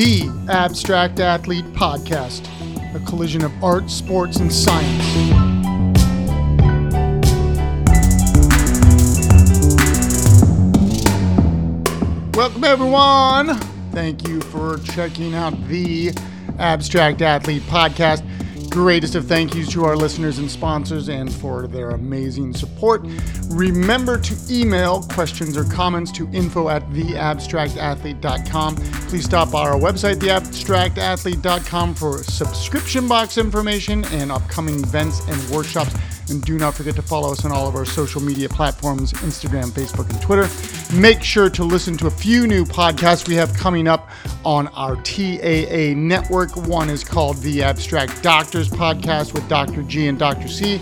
the Abstract Athlete Podcast, a collision of art, sports, and science. Welcome, everyone. Thank you for checking out the Abstract Athlete Podcast. Greatest of thank yous to our listeners and sponsors and for their amazing support. Remember to email questions or comments to info at theabstractathlete.com. Please stop by our website, theabstractathlete.com, for subscription box information and upcoming events and workshops. And do not forget to follow us on all of our social media platforms Instagram, Facebook, and Twitter. Make sure to listen to a few new podcasts we have coming up on our TAA network. One is called The Abstract Doctors Podcast with Dr. G and Dr. C.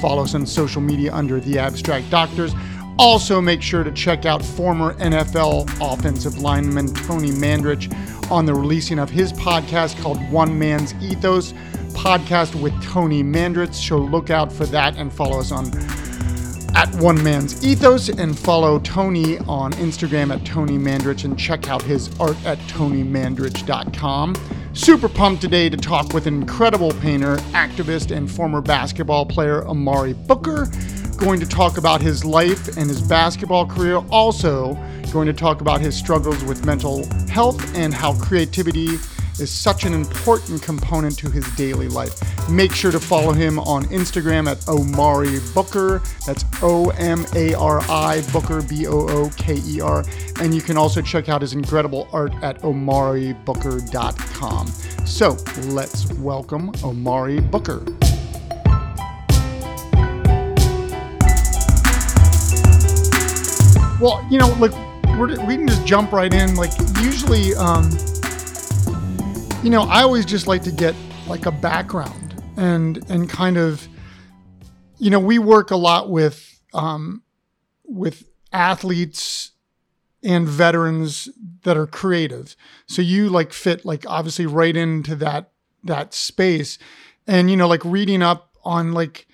Follow us on social media under The Abstract Doctors. Also, make sure to check out former NFL offensive lineman Tony Mandarich on the releasing of his podcast called One Man's Ethos podcast with Tony Mandarich. So look out for that and follow us on at One Man's Ethos and follow Tony on Instagram at Tony Mandarich and check out his art at tonymandarich.com. Super pumped today to talk with incredible painter, activist, and former basketball player Omari Booker. Going to talk about his life and his basketball career. Also, going to talk about his struggles with mental health and how creativity is such an important component to his daily life. Make sure to follow him on Instagram at Omari Booker. That's O M A R I Booker, B O O K E R. And you can also check out his incredible art at omaribooker.com. So let's welcome Omari Booker. Well, you know, like we can just jump right in. Like usually, um, you know, I always just like to get like a background and and kind of, you know, we work a lot with um, with athletes and veterans that are creative. So you like fit like obviously right into that that space, and you know, like reading up on like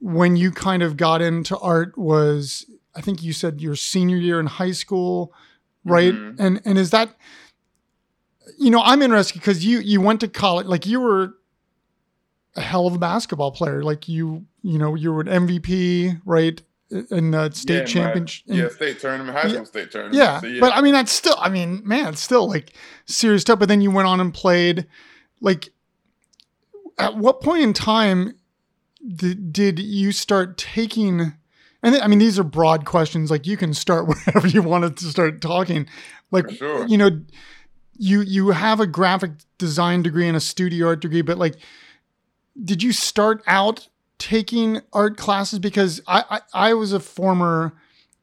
when you kind of got into art was I think you said your senior year in high school, right? Mm-hmm. And and is that you know, I'm interested because you you went to college, like you were a hell of a basketball player. Like you, you know, you were an MVP, right? In the state yeah, championship. yeah, state tournament, high school yeah, state tournament. Yeah, so, yeah, but I mean, that's still, I mean, man, it's still like serious stuff. But then you went on and played. Like, at what point in time did, did you start taking? And I mean, these are broad questions. Like, you can start wherever you wanted to start talking. Like, sure. you know you you have a graphic design degree and a studio art degree, but like, did you start out taking art classes? Because I, I, I was a former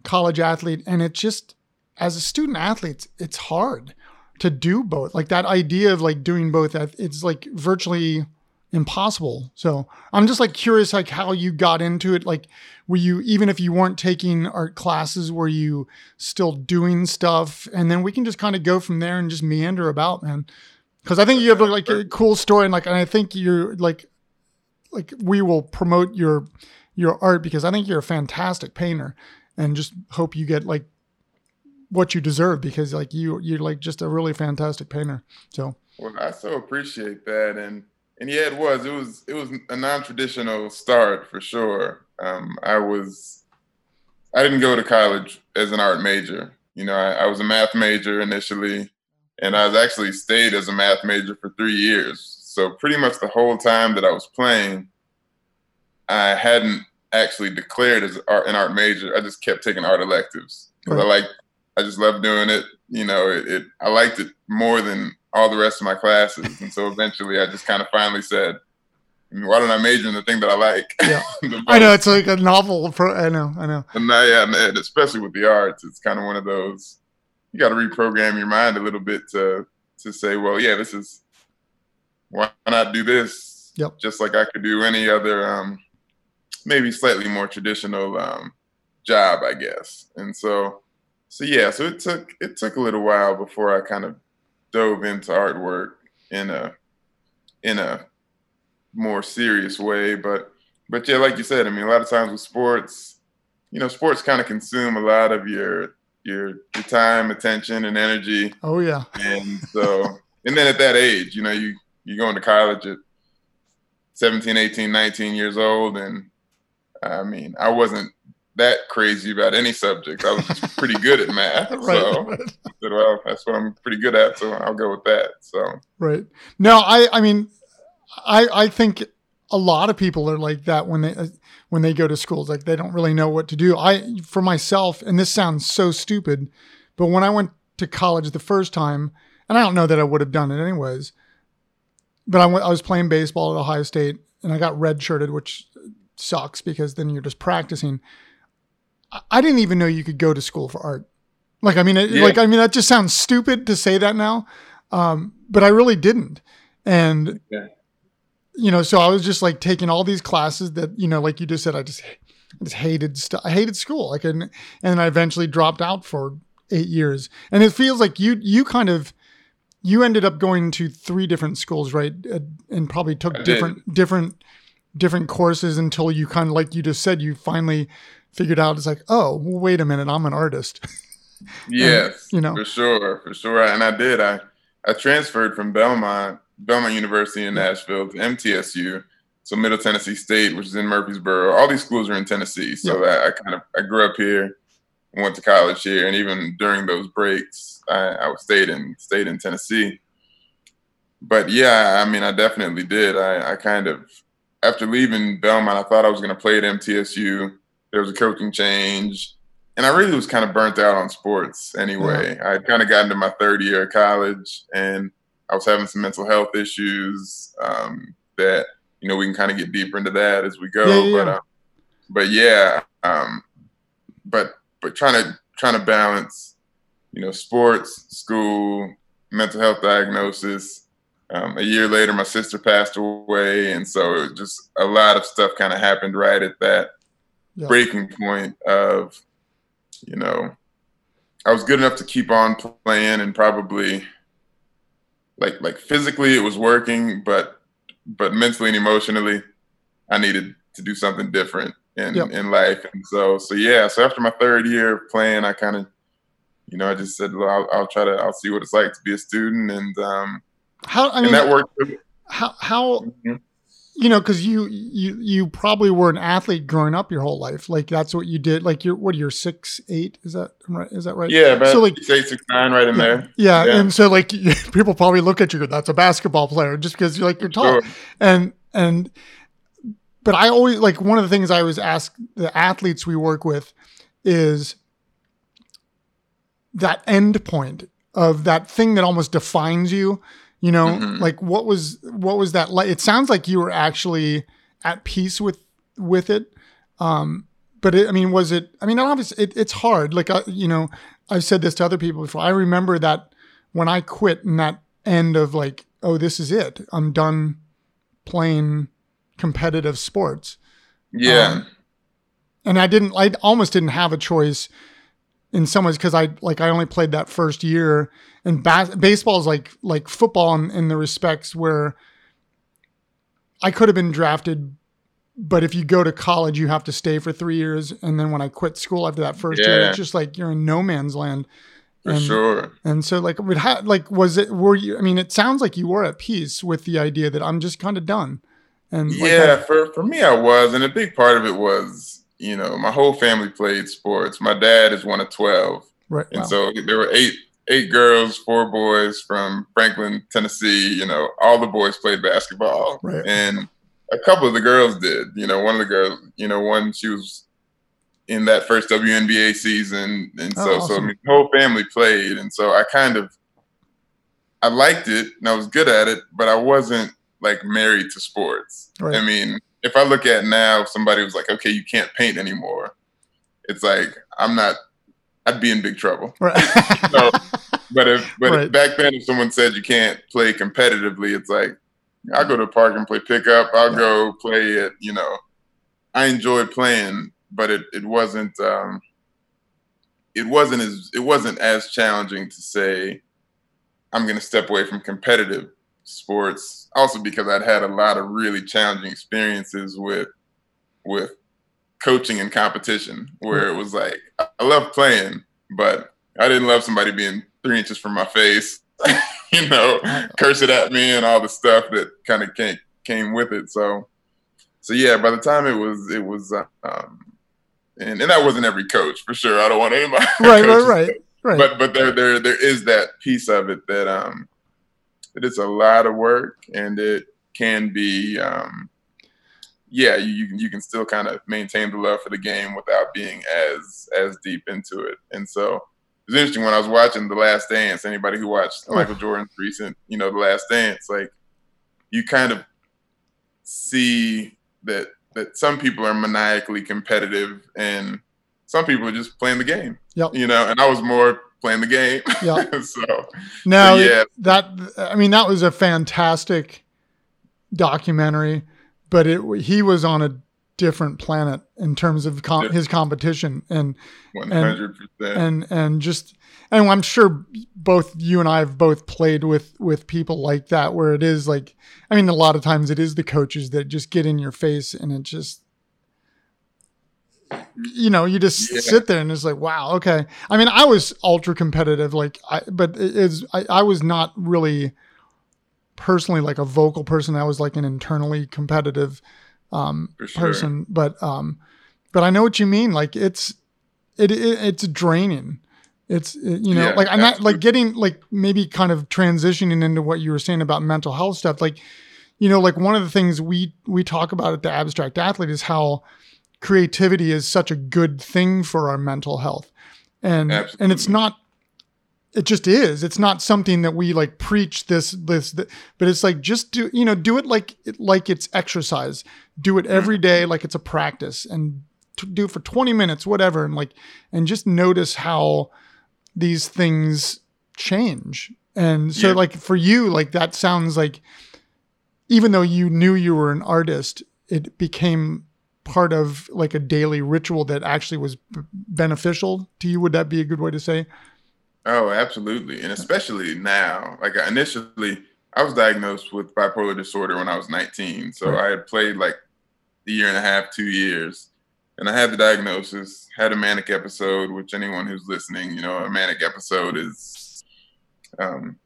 college athlete, and it just as a student athlete, it's, hard to do both. Like that idea of like doing both, it's like virtually impossible. So I'm just like curious, like how you got into it. Like, were you even if you weren't taking art classes, were you still doing stuff? And then we can just kind of go from there and just meander about, man. Because I think you have like a cool story, and like, and I think you're like, like we will promote your your art because I think you're a fantastic painter, and just hope you get like what you deserve because like you you're like just a really fantastic painter. So. Well, I so appreciate that, and and yeah, it was. It was. It was a non-traditional start for sure. Um, I was. I didn't go to college as an art major. You know, I, I, was a math major initially, and I was actually stayed as a math major for three years. So pretty much the whole time that I was playing, I hadn't actually declared as art, an art major. I just kept taking art electives because right. I like. I just loved doing it. You know, it, it. I liked it more than all the rest of my classes. And so eventually I just kind of finally said, why don't I major in the thing that I like? Yeah. I know it's like a novel. Pro- I know, I know. And now, yeah, and especially with the arts, it's kind of one of those. You got to reprogram your mind a little bit to to say, well, yeah, this is why not do this? Yep. Just like I could do any other, um, maybe slightly more traditional um, job, I guess. And so, so yeah, so it took it took a little while before I kind of dove into artwork in a in a more serious way. But but yeah, like you said, I mean, a lot of times with sports, you know, sports kind of consume a lot of your your your time, attention, and energy. Oh yeah. And so and then at that age, you know, you you going to college at 17, 18, 19 years old, and I mean, I wasn't that crazy about any subject. I was pretty good at math. right, so right. I said, well, that's what I'm pretty good at, so I'll go with that. So right. No, I I mean, I I think a lot of people are like that when they when they go to schools like they don't really know what to do. I for myself, and this sounds so stupid, but when I went to college the first time, and I don't know that I would have done it anyways, but I, went, I was playing baseball at Ohio State and I got redshirted, which sucks because then you're just practicing. I didn't even know you could go to school for art. Like, I mean, it, yeah. like, I mean, that just sounds stupid to say that now. Um, but I really didn't. And, yeah. you know, so I was just like taking all these classes that, you know, like you just said, I just, I just hated stuff. I hated school. Like, and, and I eventually dropped out for eight years. And it feels like you, you kind of, you ended up going to three different schools, right? And probably took different, different, different courses until you kind of, like you just said, you finally figured out it's like, oh, well, wait a minute, I'm an artist. yes, and, you know, for sure, for sure. And I did. I I transferred from Belmont, Belmont University in Nashville to MTSU, so Middle Tennessee State, which is in Murfreesboro. All these schools are in Tennessee, so I, I kind of I grew up here, went to college here, and even during those breaks, I, I stayed in stayed in Tennessee. But yeah, I mean, I definitely did. I, I kind of after leaving Belmont, I thought I was going to play at MTSU there was a coaching change, and I really was kind of burnt out on sports anyway. Yeah. I kind of got into my third year of college, and I was having some mental health issues um, that you know we can kind of get deeper into that as we go. Yeah, yeah, but uh, but yeah, um, but but trying to trying to balance, you know, sports, school, mental health diagnosis. Um, a year later, my sister passed away, and so it was just a lot of stuff kind of happened right at that yeah. breaking point of, you know, I was good enough to keep on playing and probably like like physically it was working, but but mentally and emotionally, I needed to do something different in yep. in life. And so so yeah, so after my third year of playing, I kind of you know I just said well, I'll, I'll, try to I'll see what it's like to be a student and um how I mean that worked. How how mm-hmm you know, because you you you probably were an athlete growing up your whole life. Like that's what you did. Like you're what you're six eight. Is that right? Is that right? Yeah, so like six six nine, right in yeah, there. Yeah, yeah, and so like people probably look at you. That's a basketball player just because you're like you're tall. Sure. And and but I always like one of the things I always ask the athletes we work with is that end point of that thing that almost defines you you know, mm-hmm. like what was what was that like? It sounds like you were actually at peace with with it. Um, but it, I mean, was it? I mean, obviously, it, it's hard. Like, uh, you know, I've said this to other people before. I remember that when I quit in that end of like, oh, this is it. I'm done playing competitive sports. Yeah. Um, and I didn't. I almost didn't have a choice in some ways because I like I only played that first year, and bas- baseball is like like football in, in the respects where I could have been drafted, but if you go to college, you have to stay for three years, and then when I quit school after that first yeah. year, it's just like you're in no man's land. For and, sure. And so, like, would ha- like was it? Were you? I mean, it sounds like you were at peace with the idea that I'm just kind of done. And like, yeah, I, for for me, I was, and a big part of it was you know, my whole family played sports. My dad is one of 12. Right. And wow. so there were eight eight girls, four boys from Franklin, Tennessee. You know, all the boys played basketball. Right. And a couple of the girls did. You know, one of the girls, you know, one she was in that first WNBA season. And oh, so, oh, awesome. so I mean, the whole family played. And so I kind of, I liked it and I was good at it, but I wasn't like married to sports. Right. I mean, if I look at now, somebody was like, okay, you can't paint anymore. It's like I'm not. I'd be in big trouble. Right. so, but if but right. if back then, if someone said you can't play competitively, it's like I'll go to the park and play pickup. I'll yeah. go play it. You know, I enjoyed playing, but it it wasn't. Um, it wasn't as it wasn't as challenging to say I'm going to step away from competitive sports. Also because I'd had a lot of really challenging experiences with with coaching and competition, where it was like I love playing, but I didn't love somebody being three inches from my face. you know, curse it at me and all the stuff that kind of came came with it. So, so yeah, by the time it was, it was, um, and, and that wasn't every coach for sure. I don't want anybody. Right, right, right, right. But but there there there is that piece of it that um that it's a lot of work and it can be um yeah you you can still kind of maintain the love for the game without being as as deep into it. And so it was interesting when I was watching The Last Dance. Anybody who watched. Michael Jordan's recent, you know, The Last Dance, like you kind of see that that some people are maniacally competitive and some people are just playing the game. Yep. You know, and I was more playing the game. Yeah. so now, so yeah, that I mean, that was a fantastic documentary, but it he was on a different planet in terms of com- his competition and 100%. And, and and just and I'm sure both you and I have both played with with people like that where it is like I mean a lot of times it is the coaches that just get in your face and it just you know you just yeah. sit there and it's like wow okay I mean I was ultra competitive like I but it is I, I was not really personally like a vocal person I was like an internally competitive um sure. person but um but I know what you mean like it's it, it it's draining it's uh, you know, yeah, like I'm not like getting like maybe kind of transitioning into what you were saying about mental health stuff. Like, you know, like one of the things we we talk about at the abstract athlete is how creativity is such a good thing for our mental health. And Absolutely. and it's not it just is. It's not something that we like preach this this, this but it's like just do you know do it like like it's exercise. Do it every mm-hmm. like it's a practice and do it for 20 minutes whatever and like and just notice how these things change. And so, yeah. like, for you, like, that sounds like even though you knew you were an artist, it became part of like a daily ritual that actually was b- beneficial to you. Would that be a good way to say? Oh, absolutely. And especially now, like, initially, I was diagnosed with bipolar disorder when I was 19. So right. I had played like a year and a half, two years and I had the diagnosis, had a manic episode, which anyone who's listening, you know, a manic episode is, um,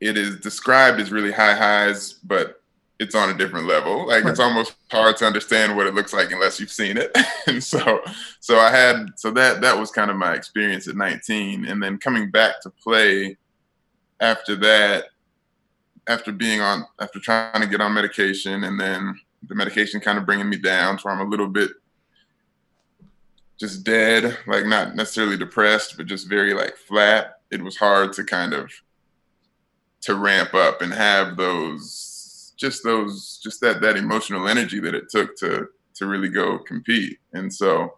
it is described as really high highs, but it's on a different level. Like right. it's almost hard to understand what it looks like unless you've seen it. and so, so I had, so that, that was kind of my experience at 19. And then coming back to play after that, after being on, after trying to get on medication and then the medication kind of bringing me down to where I'm a little bit just dead, like not necessarily depressed, but just very like flat. It was hard to kind of to ramp up and have those just those just that that emotional energy that it took to to really go compete. And so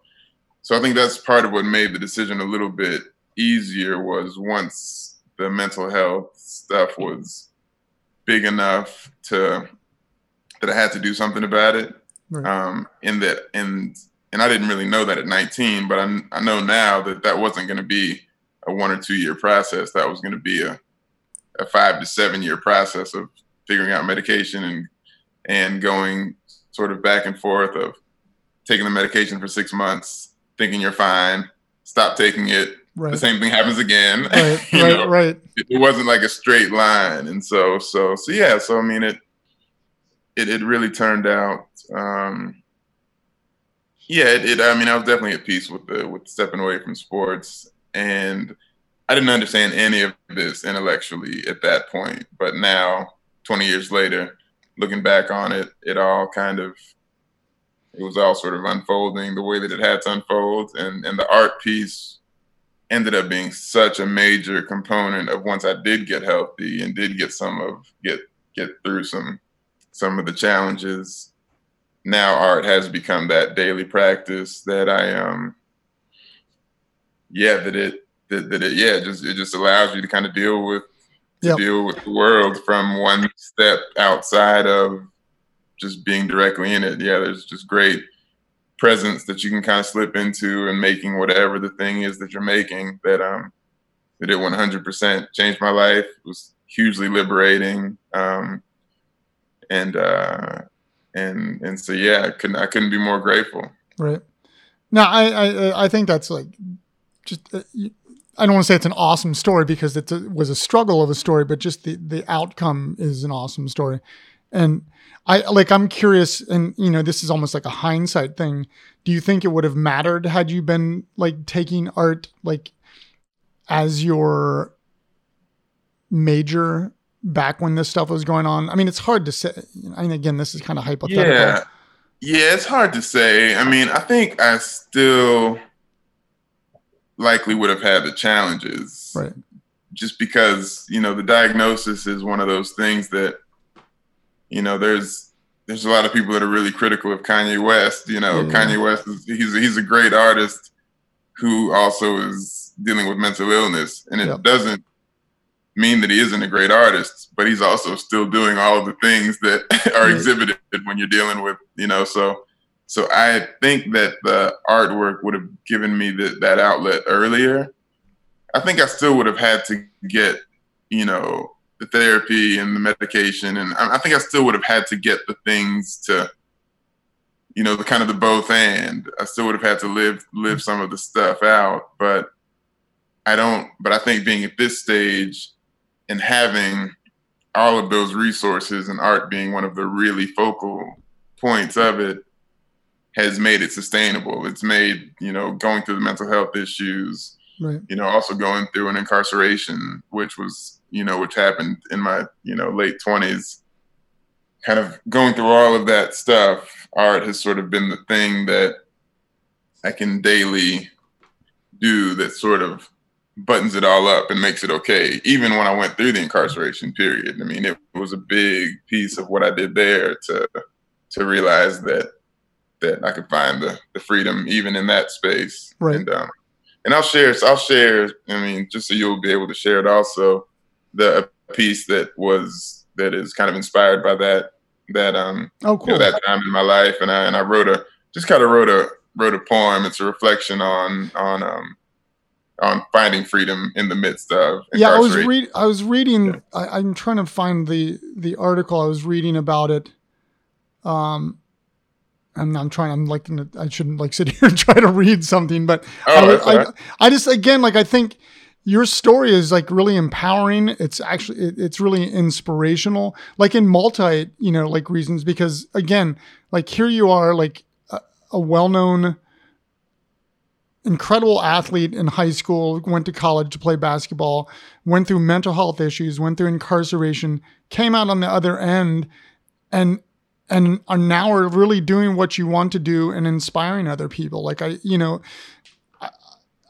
so I think that's part of what made the decision a little bit easier was once the mental health stuff was big enough to that I had to do something about it. Right. Um, in that, and and I didn't really know that at 19, but I, I know now that that wasn't going to be a one or two year process. That was going to be a, a five to seven year process of figuring out medication and and going sort of back and forth of taking the medication for six months, thinking you're fine, stop taking it. Right. The same thing happens again. Right, right, know? right. It, it wasn't like a straight line, and so, so, so, yeah. So, I mean, it, it, it really turned out. Um, yeah, it, it, I mean, I was definitely at peace with the with stepping away from sports, and I didn't understand any of this intellectually at that point. But now, 20 years later, looking back on it, it all kind of it was all sort of unfolding the way that it had to unfold, and and the art piece ended up being such a major component of once I did get healthy and did get some of get get through some some of the challenges. Now art has become that daily practice that I um yeah that it that, that it yeah just it just allows you to kind of deal with to yep. deal with the world from one step outside of just being directly in it. Yeah, there's just great presence that you can kind of slip into and making whatever the thing is that you're making that um that it 100% changed my life. It was hugely liberating. Um, and uh, and and so yeah, I couldn't I couldn't be more grateful. Right. Now I I I think that's like just uh, I don't want to say it's an awesome story because it was a struggle of a story, but just the the outcome is an awesome story. And I like I'm curious, and you know, this is almost like a hindsight thing. Do you think it would have mattered had you been like taking art like as your major back when this stuff was going on? I mean, it's hard to say. I mean, again, this is kind of hypothetical. Yeah, yeah, it's hard to say. I mean, I think I still likely would have had the challenges, right? Just because you know the diagnosis is one of those things that you know there's there's a lot of people that are really critical of Kanye West. You know, yeah. Kanye West is he's a, he's a great artist who also is dealing with mental illness, and it doesn't mean that he isn't a great artist, but he's also still doing all of the things that are exhibited when you're dealing with, you know, so so I think that the artwork would have given me the, that outlet earlier. I think I still would have had to get, you know, the therapy and the medication, and I, I think I still would have had to get the things to, you know, the kind of the both and. I still would have had to live live some of the stuff out, but I don't. But I think being at this stage, and having all of those resources and art being one of the really focal points of it has made it sustainable. It's made, you know, going through the mental health issues, right. you know, also going through an incarceration, which was, you know, which happened in my, you know, late 20s. Kind of going through all of that stuff, art has sort of been the thing that I can daily do that sort of buttons it all up and makes it okay. Even when I went through the incarceration period, I mean, it was a big piece of what I did there to to realize that that I could find the the freedom even in that space. Right. And um, and I'll share. So I'll share. I mean, just so you'll be able to share it. Also, the piece that was that is kind of inspired by that that um oh cool you know, that time in my life, and I and I wrote a just kind of wrote a wrote a poem. It's a reflection on on um on finding freedom in the midst of yeah i was read i was reading yeah. I, am trying to find the the article i was reading about it um and i'm trying i'm like i shouldn't like sit here and try to read something but oh, I, I, I, just again like i think your story is like really empowering. It's actually it, it's really inspirational like in multi you know like reasons because again like here you are like a, a well-known incredible athlete in high school, went to college to play basketball, went through mental health issues, went through incarceration, came out on the other end and and are now are really doing what you want to do and inspiring other people. Like I, you know, I,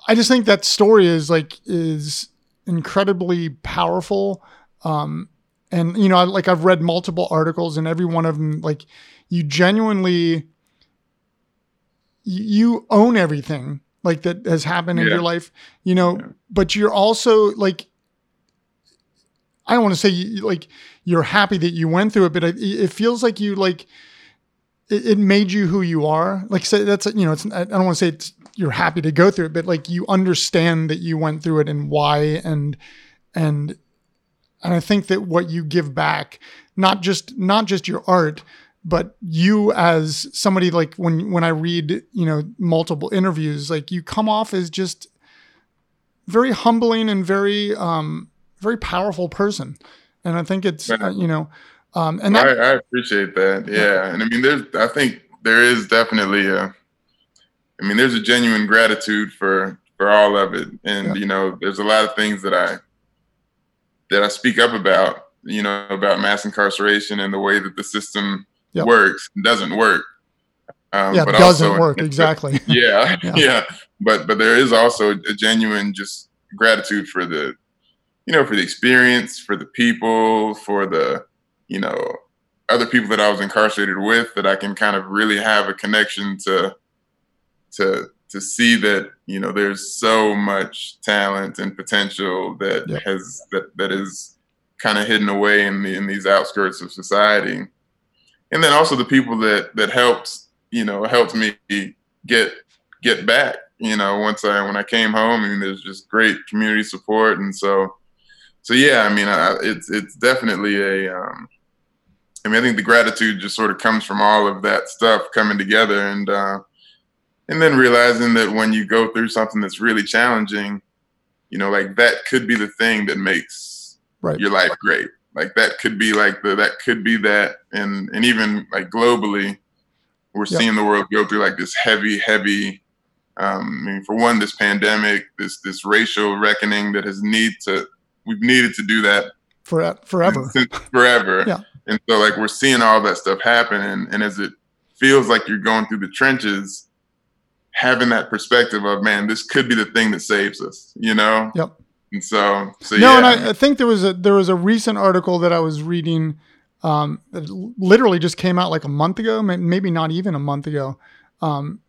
I just think that story is like is incredibly powerful. Um, and you know, I, like I've read multiple articles and every one of them, like you genuinely you own everything like that has happened in yeah. your life, you know, yeah. but you're also like, I don't want to say you, like you're happy that you went through it, but it, it feels like you like it, it, made you who you are. Like that's you know, it's I don't want to say it's you're happy to go through it, but like you understand that you went through it and why and and and I think that what you give back, not just not just your art, but you as somebody like when when I read you know multiple interviews like you come off as just very humbling and very um very powerful person and I think it's uh, you know um and that, I, I, appreciate that yeah and I mean there's I think there is definitely a I mean there's a genuine gratitude for for all of it and yeah. you know there's a lot of things that I that I speak up about you know about mass incarceration and the way that the system yep. works doesn't work. Um, yeah, but doesn't also, work exactly. yeah, yeah, yeah, But but there is also a genuine just gratitude for the, you know, for the experience, for the people, for the, you know, other people that I was incarcerated with that I can kind of really have a connection to, to to see that you know there's so much talent and potential that yep. has that that is kind of hidden away in the in these outskirts of society and then also the people that that helped you know helped me get get back you know once i when i came home I mean there's just great community support and so so yeah i mean I, it's it's definitely a um i mean i think the gratitude just sort of comes from all of that stuff coming together and uh and then realizing that when you go through something that's really challenging you know, like that could be the thing that makes right. your life great. Like that could be like the that could be that, and and even like globally, we're yep. seeing the world go through like this heavy, heavy. Um, I mean, for one, this pandemic, this this racial reckoning that has need to we've needed to do that for forever, forever. Yeah. And so like we're seeing all that stuff happen, and, and as it feels like you're going through the trenches, having that perspective of man, this could be the thing that saves us, you know? Yep. And so, so no, yeah. and I, I, think there was a there was a recent article that I was reading um, that literally just came out like a month ago, maybe not even a month ago. Um,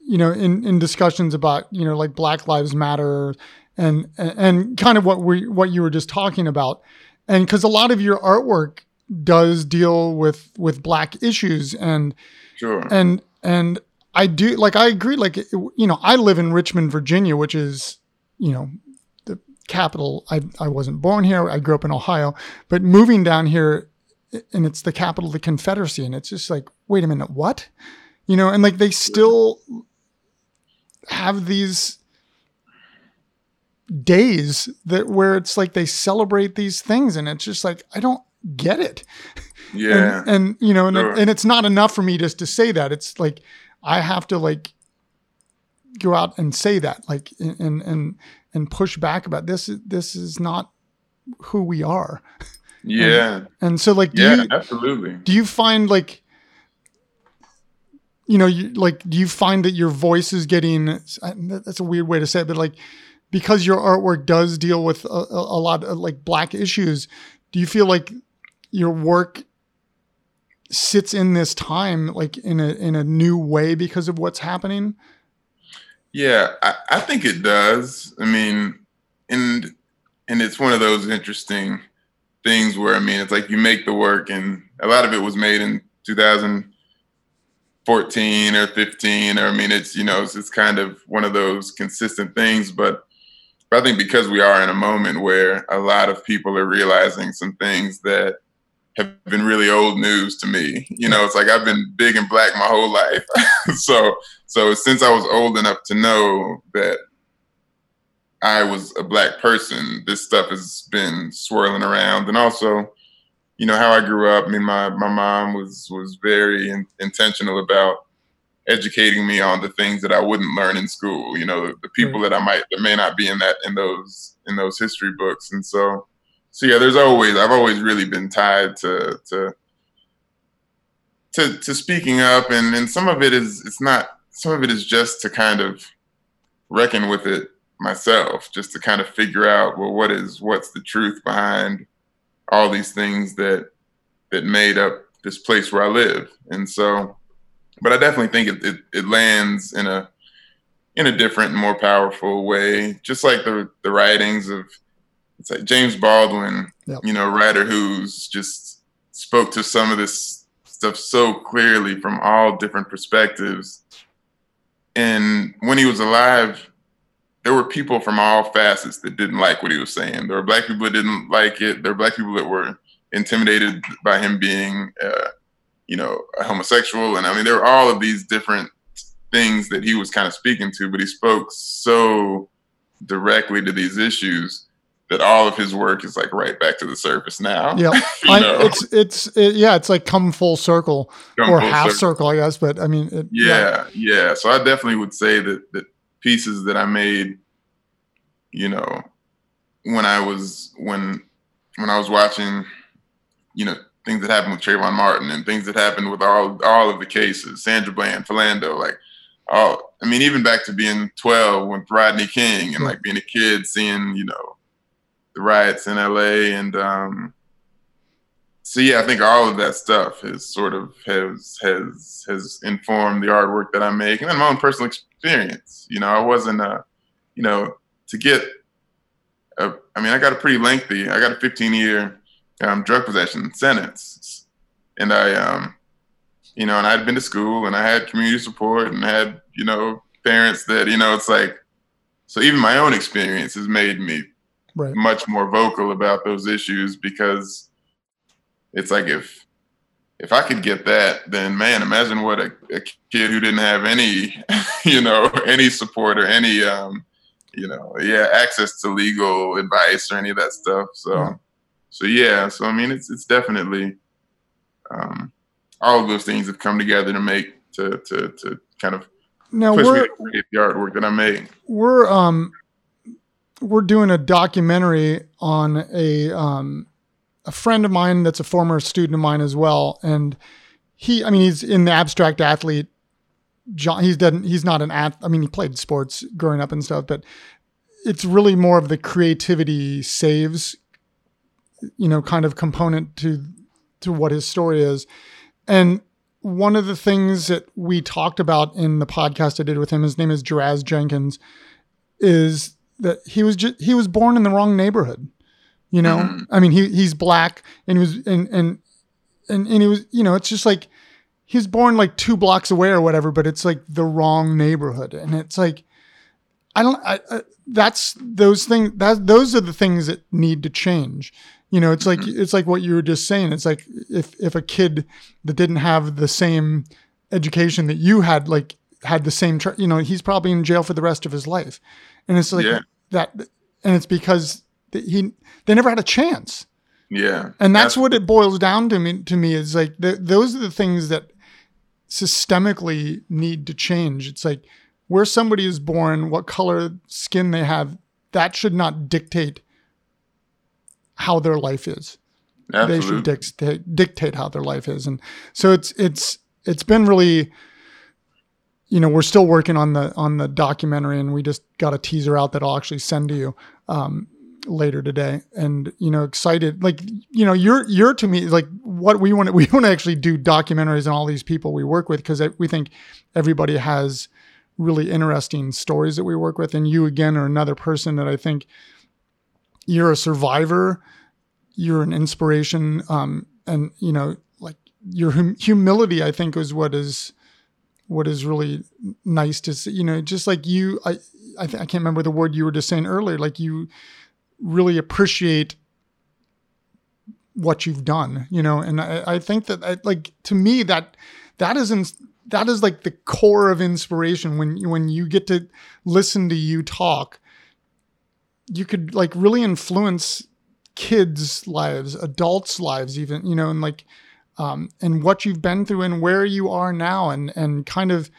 you know, in in discussions about you know like Black Lives Matter and and kind of what we what you were just talking about, and because a lot of your artwork does deal with with black issues and sure and and I do like I agree like you know I live in Richmond Virginia which is you know the capital. I, I wasn't born here. I grew up in Ohio, but moving down here and it's the capital of the Confederacy. And it's just like, wait a minute, what? You know, and like they still have these days that where it's like they celebrate these things and it's just like, I don't get it. Yeah. and, and you know, and, sure. and it's not enough for me just to say that. It's like, I have to like go out and say that like, and, and, and push back about this. This is not who we are. Yeah. And, and so like, yeah, you, absolutely. Do you find like, you know, you like, do you find that your voice is getting, that's a weird way to say it, but like, because your artwork does deal with a, a lot of like black issues, do you feel like your work sits in this time like in a in a new way because of what's happening? Yeah, I, I think it does. I mean, and and it's one of those interesting things where I mean, it's like you make the work, and a lot of it was made in 2014 or 15, or I mean, it's you know, it's, it's kind of one of those consistent things. But, but I think because we are in a moment where a lot of people are realizing some things that have been really old news to me. You know, it's like I've been big and black my whole life. so so since I was old enough to know that I was a black person, this stuff has been swirling around. And also, you know, how I grew up, I mean my my mom was was very in, intentional about educating me on the things that I wouldn't learn in school, you know, the, the people that I might that may not be in that in those in those history books. And so so yeah, there's always I've always really been tied to to to, to speaking up, and and some of it is it's not some of it is just to kind of reckon with it myself, just to kind of figure out well what is what's the truth behind all these things that that made up this place where I live, and so, but I definitely think it it, it lands in a in a different, more powerful way, just like the the writings of it's like James Baldwin, yep. you know, writer who's just spoke to some of this stuff so clearly from all different perspectives. And when he was alive, there were people from all facets that didn't like what he was saying. There were black people that didn't like it. There were black people that were intimidated by him being, uh, you know, a homosexual. And I mean, there were all of these different things that he was kind of speaking to, but he spoke so directly to these issues that all of his work is like right back to the surface now. Yeah, it's it's it, yeah, it's like come full circle come or full half circle. circle. I guess. But I mean, it, yeah, yeah, yeah. So I definitely would say that that pieces that I made, you know, when I was when when I was watching, you know, things that happened with Trayvon Martin and things that happened with all all of the cases, Sandra Bland, Philando, like all. I mean, even back to being twelve with Rodney King and like being a kid, seeing you know the riots in LA and um, so yeah, I think all of that stuff has sort of has has has informed the artwork that I make and then my own personal experience. You know, I wasn't uh, you know, to get a, I mean, I got a pretty lengthy, I got a 15 year um, drug possession sentence, and I um, you know, and I'd been to school and I had community support and had you know parents that you know it's like so even my own experience has made me right. much more vocal about those issues because it's like if if I could get that, then man, imagine what a, a kid who didn't have any, you know, any support or any um, you know, yeah, access to legal advice or any of that stuff. So, yeah. So yeah, so I mean, it's it's definitely um, all of those things have come together to make to to to kind of now push me to create the artwork that I make. We're um we're doing a documentary on a um a friend of mine that's a former student of mine as well, and he, I mean, he's in the abstract athlete. John, he's done. He's not an ath. I mean, he played sports growing up and stuff, but it's really more of the creativity saves, you know, kind of component to to what his story is. And one of the things that we talked about in the podcast I did with him, his name is Jaraz Jenkins, is that he was just he was born in the wrong neighborhood. You know, mm-hmm. I mean, he he's black and he was and and and and he was you know, it's just like he's born like two blocks away or whatever, but it's like the wrong neighborhood, and it's like I don't. I, I, that's those things. That those are the things that need to change. You know, it's like mm-hmm. it's like what you were just saying. It's like if if a kid that didn't have the same education that you had, like had the same, you know, he's probably in jail for the rest of his life, and it's like yeah. that, and it's because he they never had a chance. Yeah, and that's, that's what it boils down to me. To me, is like those are the things that systemically need to change. It's like where somebody is born, what color skin they have, that should not dictate how their life is. Absolutely. They should dictate dictate how their life is, and so it's it's it's been really you know we're still working on the on the documentary and we just got a teaser out that i'll actually send to you um, later today and you know excited like you know you're you're to me like what we want to we want to actually do documentaries on all these people we work with because we think everybody has really interesting stories that we work with and you again are another person that i think you're a survivor you're an inspiration um and you know like your hum- humility i think is what is what is really nice to see you know just like you i I, th- I can't remember the word you were just saying earlier like you really appreciate what you've done, you know, and I, I think that I, like to me that that isn't that is like the core of inspiration when when you get to listen to you talk you could like really influence kids lives adults lives even you know and like um and what you've been through and where you are now and and kind of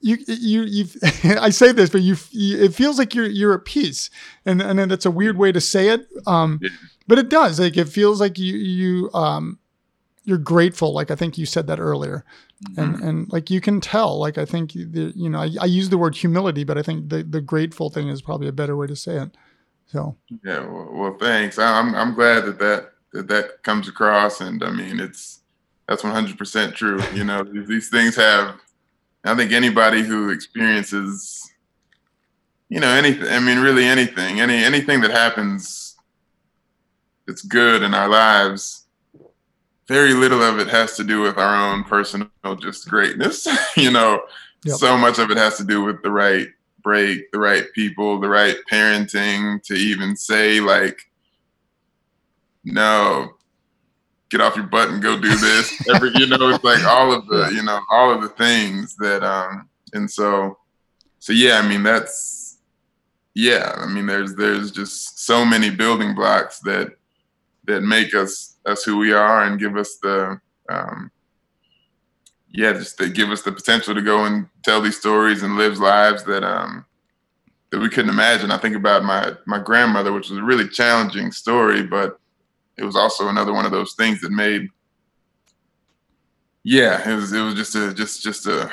you you you've I say this, but you, it feels like you're you're at peace, and and that's a weird way to say it, um, but it does. Like it feels like you you um, you're grateful. Like I think you said that earlier, mm-hmm. and and like you can tell. Like I think the, you know I, I use the word humility, but I think the the grateful thing is probably a better way to say it. So yeah, well, well thanks. I'm I'm glad that that that that comes across, and I mean it's that's 100 percent true. You know these things have I think anybody who experiences, you know, anything, I mean, really anything, any anything that happens that's good in our lives, very little of it has to do with our own personal just greatness. you know, yep. so much of it has to do with the right break, the right people, the right parenting to even say like, no, get off your butt and go do this. Every you know, it's like all of the you know all of the things that um and so so yeah, I mean that's yeah, I mean there's there's just so many building blocks that that make us us who we are and give us the um yeah, just that give us the potential to go and tell these stories and live lives that um that we couldn't imagine. I think about my my grandmother, which was a really challenging story, but it was also another one of those things that made yeah it was it was just a just just a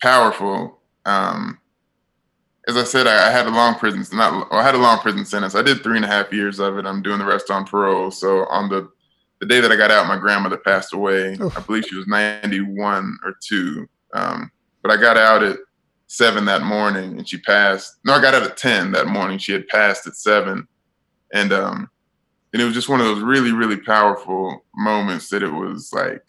powerful um as I said, I, I had a long prison not I had a long prison sentence. I did three and a half years of it. I'm doing the rest on parole. So on the the day that I got out, my grandmother passed away. I believe she was 91 or two. Um, but I got out at seven that morning, and she passed. No, I got out at 10 that morning. She had passed at seven, and um, and it was just one of those really really powerful moments that it was like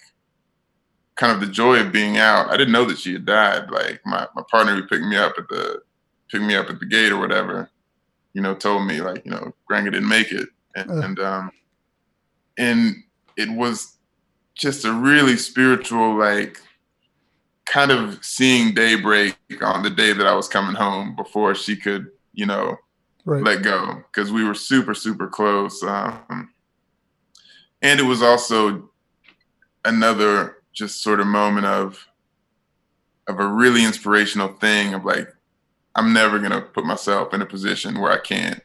kind of the joy of being out i didn't know that she had died like my, my partner who picked me up at the picked me up at the gate or whatever you know told me like you know grandma didn't make it and, uh. and um and it was just a really spiritual like kind of seeing daybreak on the day that i was coming home before she could you know, right. let go because we were super, super close. Um, and it was also another just sort of moment of of a really inspirational thing of like I'm never gonna put myself in a position where I can't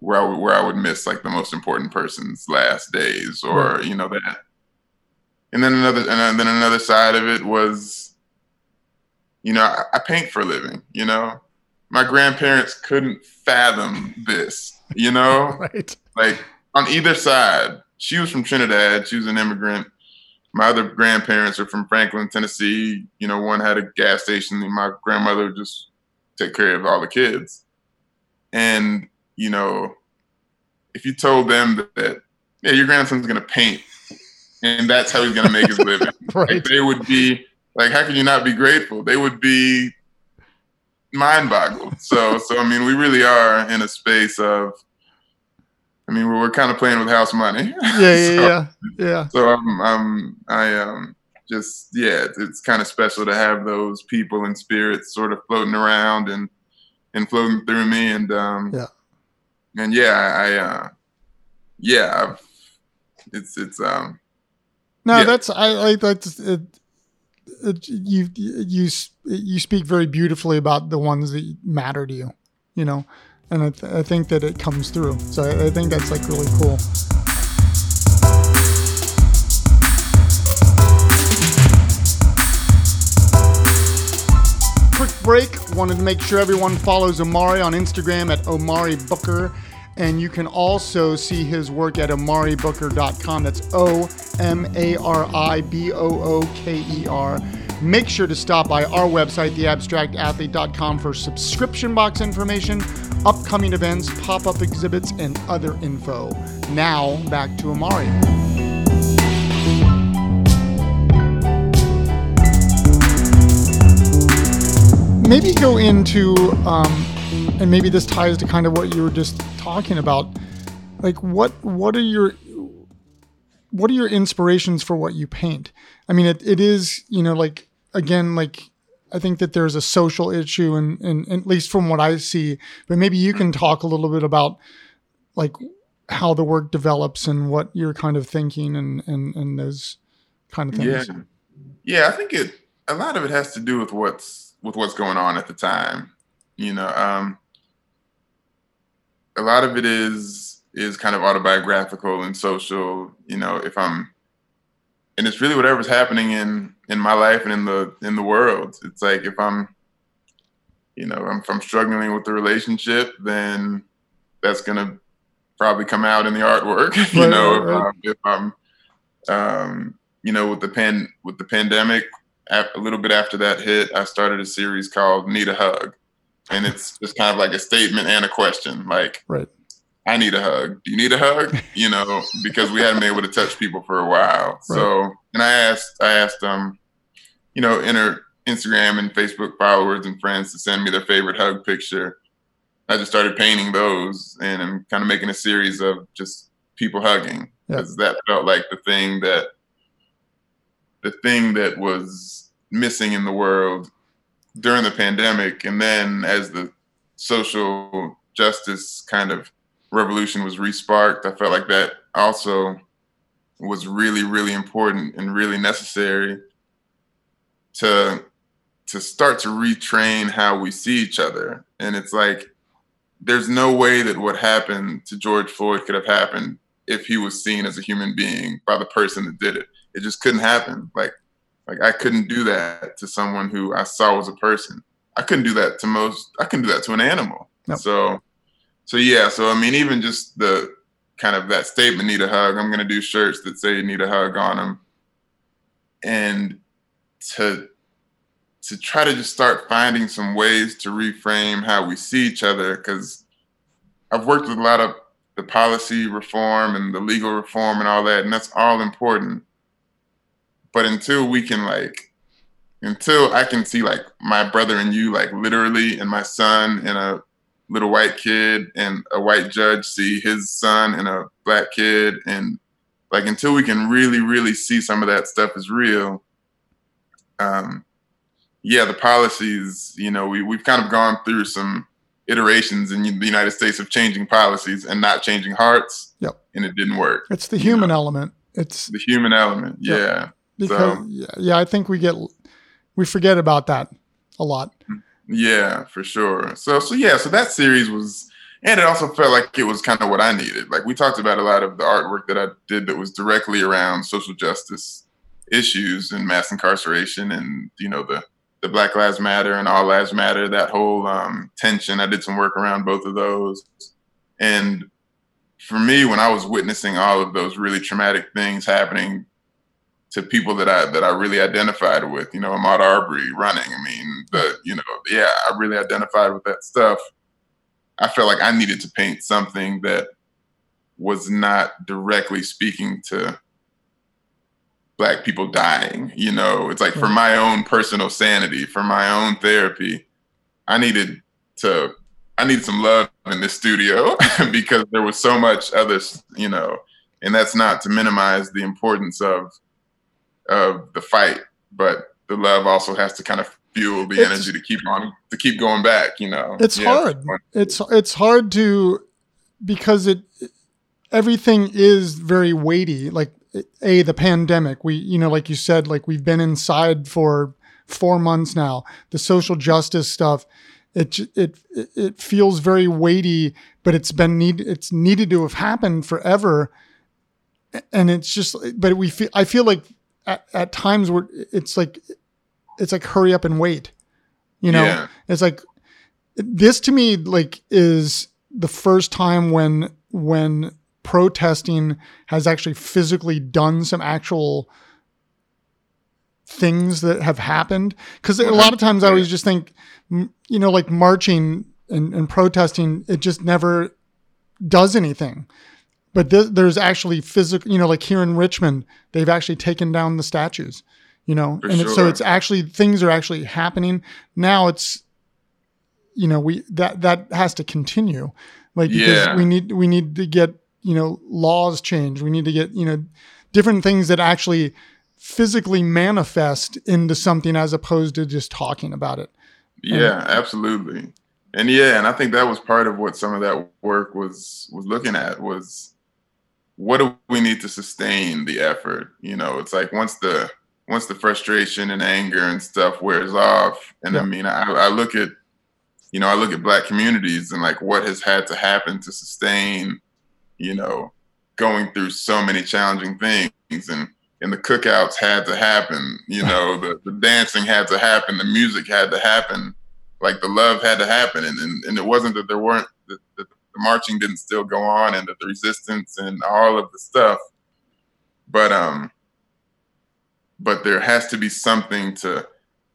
where I would, where I would miss like the most important person's last days or right. you know that. And then another and then another side of it was, you know, I, I paint for a living. You know, my grandparents couldn't fathom this. You know, right? Like on either side, she was from Trinidad. She was an immigrant. My other grandparents are from Franklin, Tennessee. You know, one had a gas station. And my grandmother just take care of all the kids. And you know, if you told them that, that yeah, your grandson's gonna paint, and that's how he's gonna make his living, right. like, they would be like, how can you not be grateful? They would be mind boggled. So, so I mean, we really are in a space of I mean, we're, we're kind of playing with house money. Yeah, yeah, so, yeah, yeah. So I'm, I'm, I um, just yeah, it's, it's kind of special to have those people and spirits sort of floating around and and floating through me, and um, yeah, and yeah, I, uh, yeah, it's it's um. No, yeah. that's I like that's it, it, you you you speak very beautifully about the ones that matter to you, you know and I, th- I think that it comes through. So I, I think that's like really cool. Quick break. Wanted to make sure everyone follows Omari on Instagram at Omari Booker. And you can also see his work at omaribooker.com. That's O M A R I B O O K E R. Make sure to stop by our website, theabstractathlete.com, for subscription box information, upcoming events, pop up exhibits, and other info. Now, back to Omari. Maybe go into, um, and maybe this ties to kind of what you were just talking about. Like, what what are your what are your inspirations for what you paint? I mean, it, it is, you know, like, again, like I think that there's a social issue, and, and, at least from what I see. But maybe you can talk a little bit about like how the work develops and what you're kind of thinking and and, and those kind of things. Yeah, yeah. I think it a lot of it has to do with what's with what's going on at the time. You know, um, a lot of it is is kind of autobiographical and social. You know, if I'm and it's really whatever's happening in in my life and in the in the world. It's like if I'm, you know, if I'm struggling with the relationship, then that's gonna probably come out in the artwork. you right, know, right. If, I'm, if I'm, um, you know, with the pen with the pandemic, a little bit after that hit, I started a series called "Need a Hug," and it's just kind of like a statement and a question, like, right. I need a hug. Do you need a hug? You know, because we hadn't been able to touch people for a while. Right. So, and I asked, I asked um, you know, inner Instagram and Facebook followers and friends to send me their favorite hug picture. I just started painting those, and I'm kind of making a series of just people hugging because yeah. that felt like the thing that the thing that was missing in the world during the pandemic, and then as the social justice kind of revolution was resparked, I felt like that also was really, really important and really necessary to to start to retrain how we see each other. And it's like there's no way that what happened to George Floyd could have happened if he was seen as a human being by the person that did it. It just couldn't happen. Like like I couldn't do that to someone who I saw was a person. I couldn't do that to most I couldn't do that to an animal. Nope. So so yeah, so I mean, even just the kind of that statement, need a hug. I'm gonna do shirts that say need a hug on them, and to to try to just start finding some ways to reframe how we see each other. Because I've worked with a lot of the policy reform and the legal reform and all that, and that's all important. But until we can like until I can see like my brother and you like literally and my son and a little white kid and a white judge see his son and a black kid and like until we can really really see some of that stuff is real um yeah the policies you know we, we've kind of gone through some iterations in the United States of changing policies and not changing hearts. Yep. And it didn't work. It's the human know? element. It's the human element. Yep. Yeah. Because so, yeah, yeah, I think we get we forget about that a lot. Yeah, for sure. So so yeah, so that series was and it also felt like it was kind of what I needed. Like we talked about a lot of the artwork that I did that was directly around social justice issues and mass incarceration and you know the the Black Lives Matter and All Lives Matter, that whole um, tension. I did some work around both of those. And for me, when I was witnessing all of those really traumatic things happening to people that I that I really identified with, you know, Ahmaud Arbery running. I mean, the you know, yeah, I really identified with that stuff. I felt like I needed to paint something that was not directly speaking to black people dying. You know, it's like for mm. my own personal sanity, for my own therapy, I needed to I needed some love in this studio because there was so much other, you know, and that's not to minimize the importance of of the fight, but the love also has to kind of fuel the it's, energy to keep on to keep going back, you know. It's yeah, hard. It's it's hard to because it everything is very weighty. Like a the pandemic we you know like you said like we've been inside for four months now the social justice stuff it it it feels very weighty but it's been need it's needed to have happened forever and it's just but we feel i feel like at, at times where it's like it's like hurry up and wait you know? Yeah. it's like this to me like is the first time when when protesting has actually physically done some actual things that have happened. Because a lot of times i always just think you know like marching and, and protesting it just never does anything but th- there's actually physical you know like here in richmond they've actually taken down the statues you know For and sure. so it's actually things are actually happening now it's you know we that that has to continue like because yeah. we need we need to get you know laws changed. we need to get you know different things that actually physically manifest into something as opposed to just talking about it yeah absolutely and yeah and i think that was part of what some of that work was was looking at was what do we need to sustain the effort you know it's like once the once the frustration and anger and stuff wears off and yeah. i mean I, I look at you know i look at black communities and like what has had to happen to sustain you know, going through so many challenging things and and the cookouts had to happen, you know, the, the dancing had to happen, the music had to happen, like the love had to happen. And and, and it wasn't that there weren't that, the, the marching didn't still go on and that the resistance and all of the stuff. But um but there has to be something to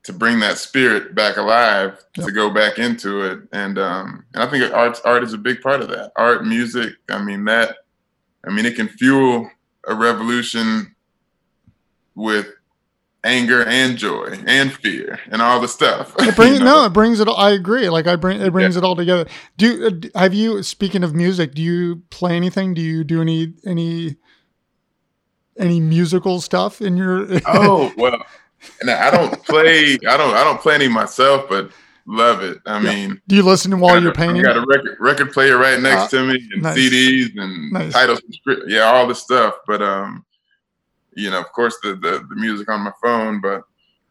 to bring that spirit back alive yep. to go back into it and um and i think art art is a big part of that art music i mean that i mean it can fuel a revolution with anger and joy and fear and all the stuff it brings you know? no it brings it all, i agree like i bring it brings yeah. it all together do uh, have you speaking of music do you play anything do you do any any any musical stuff in your oh well and I don't play. I don't. I don't play any myself, but love it. I yeah. mean, do you listen while you're painting? I got a record record player right next uh, to me, and nice. CDs and nice. titles, yeah, all the stuff. But um, you know, of course, the, the the music on my phone. But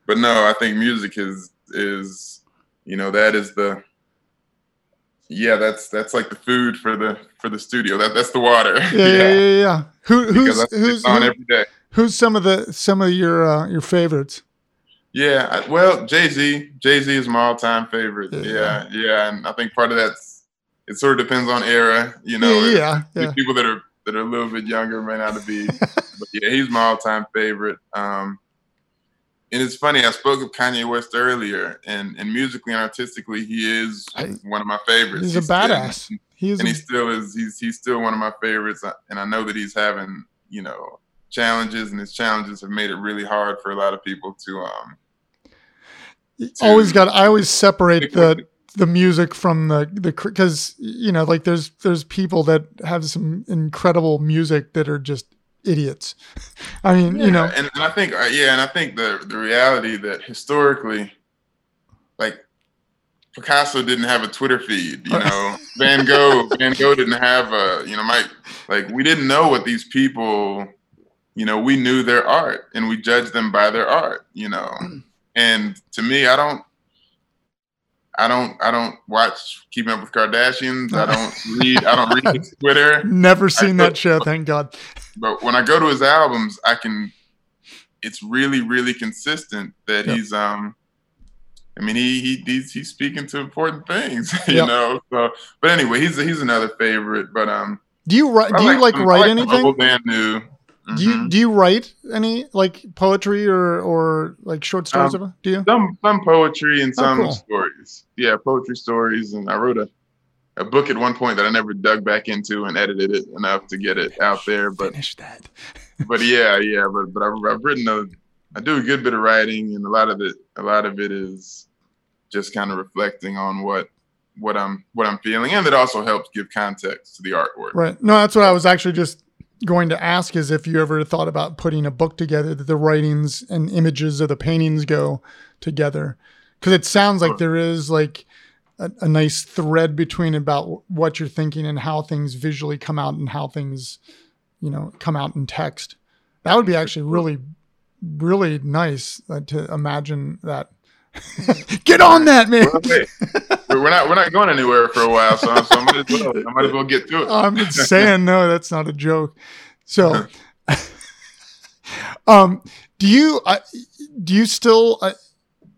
but no, I think music is is you know that is the yeah that's that's like the food for the for the studio that that's the water yeah yeah yeah, yeah, yeah. who who's who's on who, every day Who's some of the some of your uh, your favorites? Yeah, well, Jay Z. Jay Z is my all time favorite. Yeah. yeah, yeah, and I think part of that's it sort of depends on era. You know, yeah, yeah, yeah. people that are that are a little bit younger may not be, but yeah, he's my all time favorite. Um, and it's funny. I spoke of Kanye West earlier, and and musically and artistically, he is I, one of my favorites. He's, he's a badass. He is, and he still is. He's he's still one of my favorites, and I know that he's having you know challenges, and his challenges have made it really hard for a lot of people to. um to Always got. I always separate the the music from the the because you know like there's there's people that have some incredible music that are just idiots. I mean, yeah, you know, and, and I think uh, yeah, and I think the the reality that historically, like Picasso didn't have a Twitter feed, you know. Van Gogh, Van Gogh didn't have a, you know, my like we didn't know what these people, you know, we knew their art and we judged them by their art, you know. And to me, I don't I don't I don't watch Keeping Up with Kardashians. I don't read I don't read Twitter. Never seen that show, thank God. But when I go to his albums, I can it's really, really consistent that yep. he's um I mean, he, he he's, he's speaking to important things, you yep. know. So, but anyway, he's he's another favorite. But um, do you write? Do you like, like write like anything? Old man new. Mm-hmm. Do you mm-hmm. do you write any like poetry or or like short stories? Um, do you? Some some poetry and oh, some oh, cool. stories. Yeah, poetry stories, and I wrote a a book at one point that I never dug back into and edited it enough to get it out there. But finish that. but yeah, yeah, but but I've, I've written a I do a good bit of writing, and a lot of it a lot of it is just kind of reflecting on what what I'm what I'm feeling, and it also helps give context to the artwork. Right. No, that's what I was actually just going to ask is if you ever thought about putting a book together that the writings and images of the paintings go together. Because it sounds like there is like a, a, nice thread between about what you're thinking and how things visually come out and how things you know come out in text. That would be actually really really nice uh, to imagine that. Get on that, man. we're not we're not going anywhere for a while, so, so I might as well I might as well get to it. I'm just saying no, that's not a joke. So, um, do you uh, do you still uh,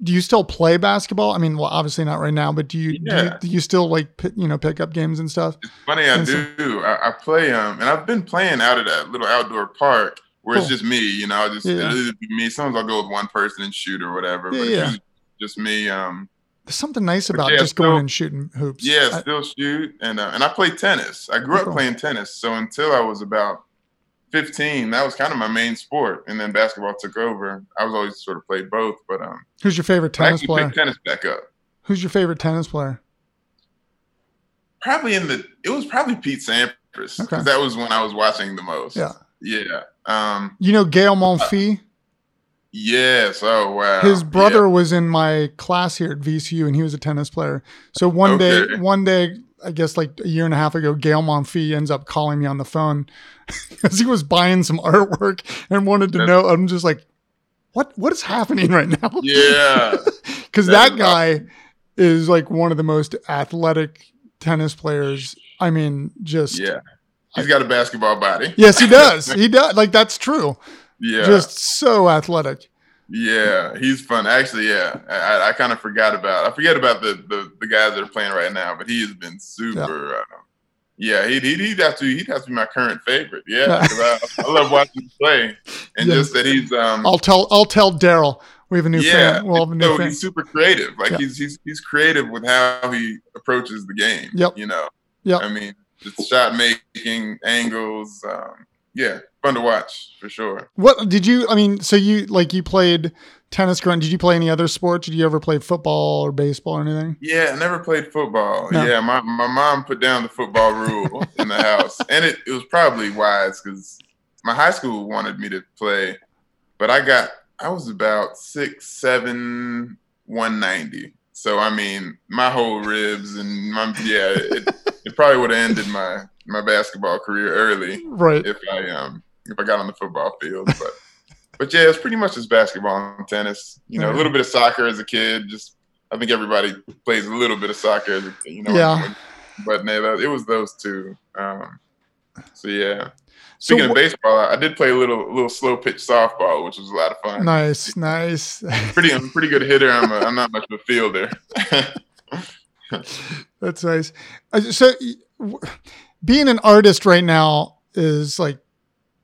do you still play basketball? I mean, well, obviously not right now, but do you yeah. do, you, do you still like p- you know pick up games and stuff? It's funny, I and do. So, I, I, play um, and I've been playing out at that little outdoor park where cool. it's just me. You know, just yeah. me. Sometimes I'll go with one person and shoot or whatever. Yeah, but yeah just me. Um, There's something nice about yeah, just still, going and shooting hoops. Yeah, I, still shoot, and uh, and I play tennis. I grew up cool. playing tennis, so until I was about 15, that was kind of my main sport, and then basketball took over. I was always sort of played both, but um, who's your favorite tennis player? tennis back up. Who's your favorite tennis player? Probably in the it was probably Pete Sampras because okay. that was when I was watching the most. Yeah, yeah. Um, you know Gaël Monfils. Uh, Yes. Oh wow. His brother yeah. was in my class here at VCU, and he was a tennis player. So one okay. day, one day, I guess like a year and a half ago, Gaël Monfils ends up calling me on the phone because he was buying some artwork and wanted to That's, know. I'm just like, what what is happening right now? Yeah. Because that, that guy awesome. is like one of the most athletic tennis players. I mean, just yeah. He's got a basketball body. Yes, he does. he does. Like that's true. Yeah. Just so athletic. Yeah, he's fun. Actually, yeah, I, I kind of forgot about. I forget about the, the the guys that are playing right now, but he has been super. Yeah, uh, yeah he'd, he'd, he'd have to he'd have to be my current favorite. Yeah, I, I, love watching him play, and yeah. just that he's. um I'll tell I'll tell Daryl we have a new yeah, fan. We'll have a new so fan. he's super creative. Like yeah. he's he's he's creative with how he approaches the game. Yep. You know. Yeah. I mean, the shot making angles. Um, yeah, fun to watch for sure. What did you? I mean, so you like you played tennis growing. Did you play any other sports? Did you ever play football or baseball or anything? Yeah, I never played football. No. Yeah, my, my mom put down the football rule in the house, and it, it was probably wise because my high school wanted me to play, but I got I was about six seven one ninety. So I mean, my whole ribs and my yeah, it, it probably would have ended my my basketball career early, right? If I um if I got on the football field, but but yeah, it's pretty much just basketball and tennis. You know, a little bit of soccer as a kid. Just I think everybody plays a little bit of soccer. As a, you know, yeah. But no, it was those two. Um, so yeah. Speaking so, of baseball, I did play a little little slow pitch softball, which was a lot of fun. Nice, nice. pretty, I'm a pretty good hitter. I'm a, I'm not much of a fielder. That's nice. Uh, so, being an artist right now is like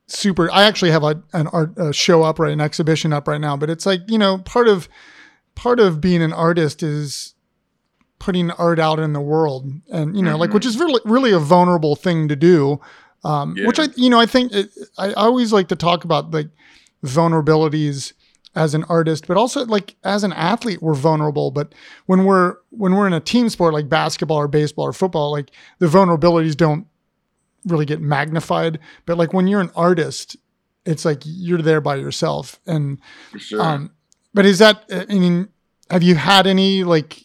super. I actually have a an art a show up right, an exhibition up right now, but it's like you know part of part of being an artist is putting art out in the world, and you know mm-hmm. like which is really really a vulnerable thing to do. Um, yeah. Which I you know I think it, I, always like to talk about like vulnerabilities as an artist, but also like as an athlete, we're vulnerable. But when we're when we're in a team sport like basketball or baseball or football, like the vulnerabilities don't really get magnified. But like when you're an artist, it's like you're there by yourself. And sure. um, but is that I mean, have you had any like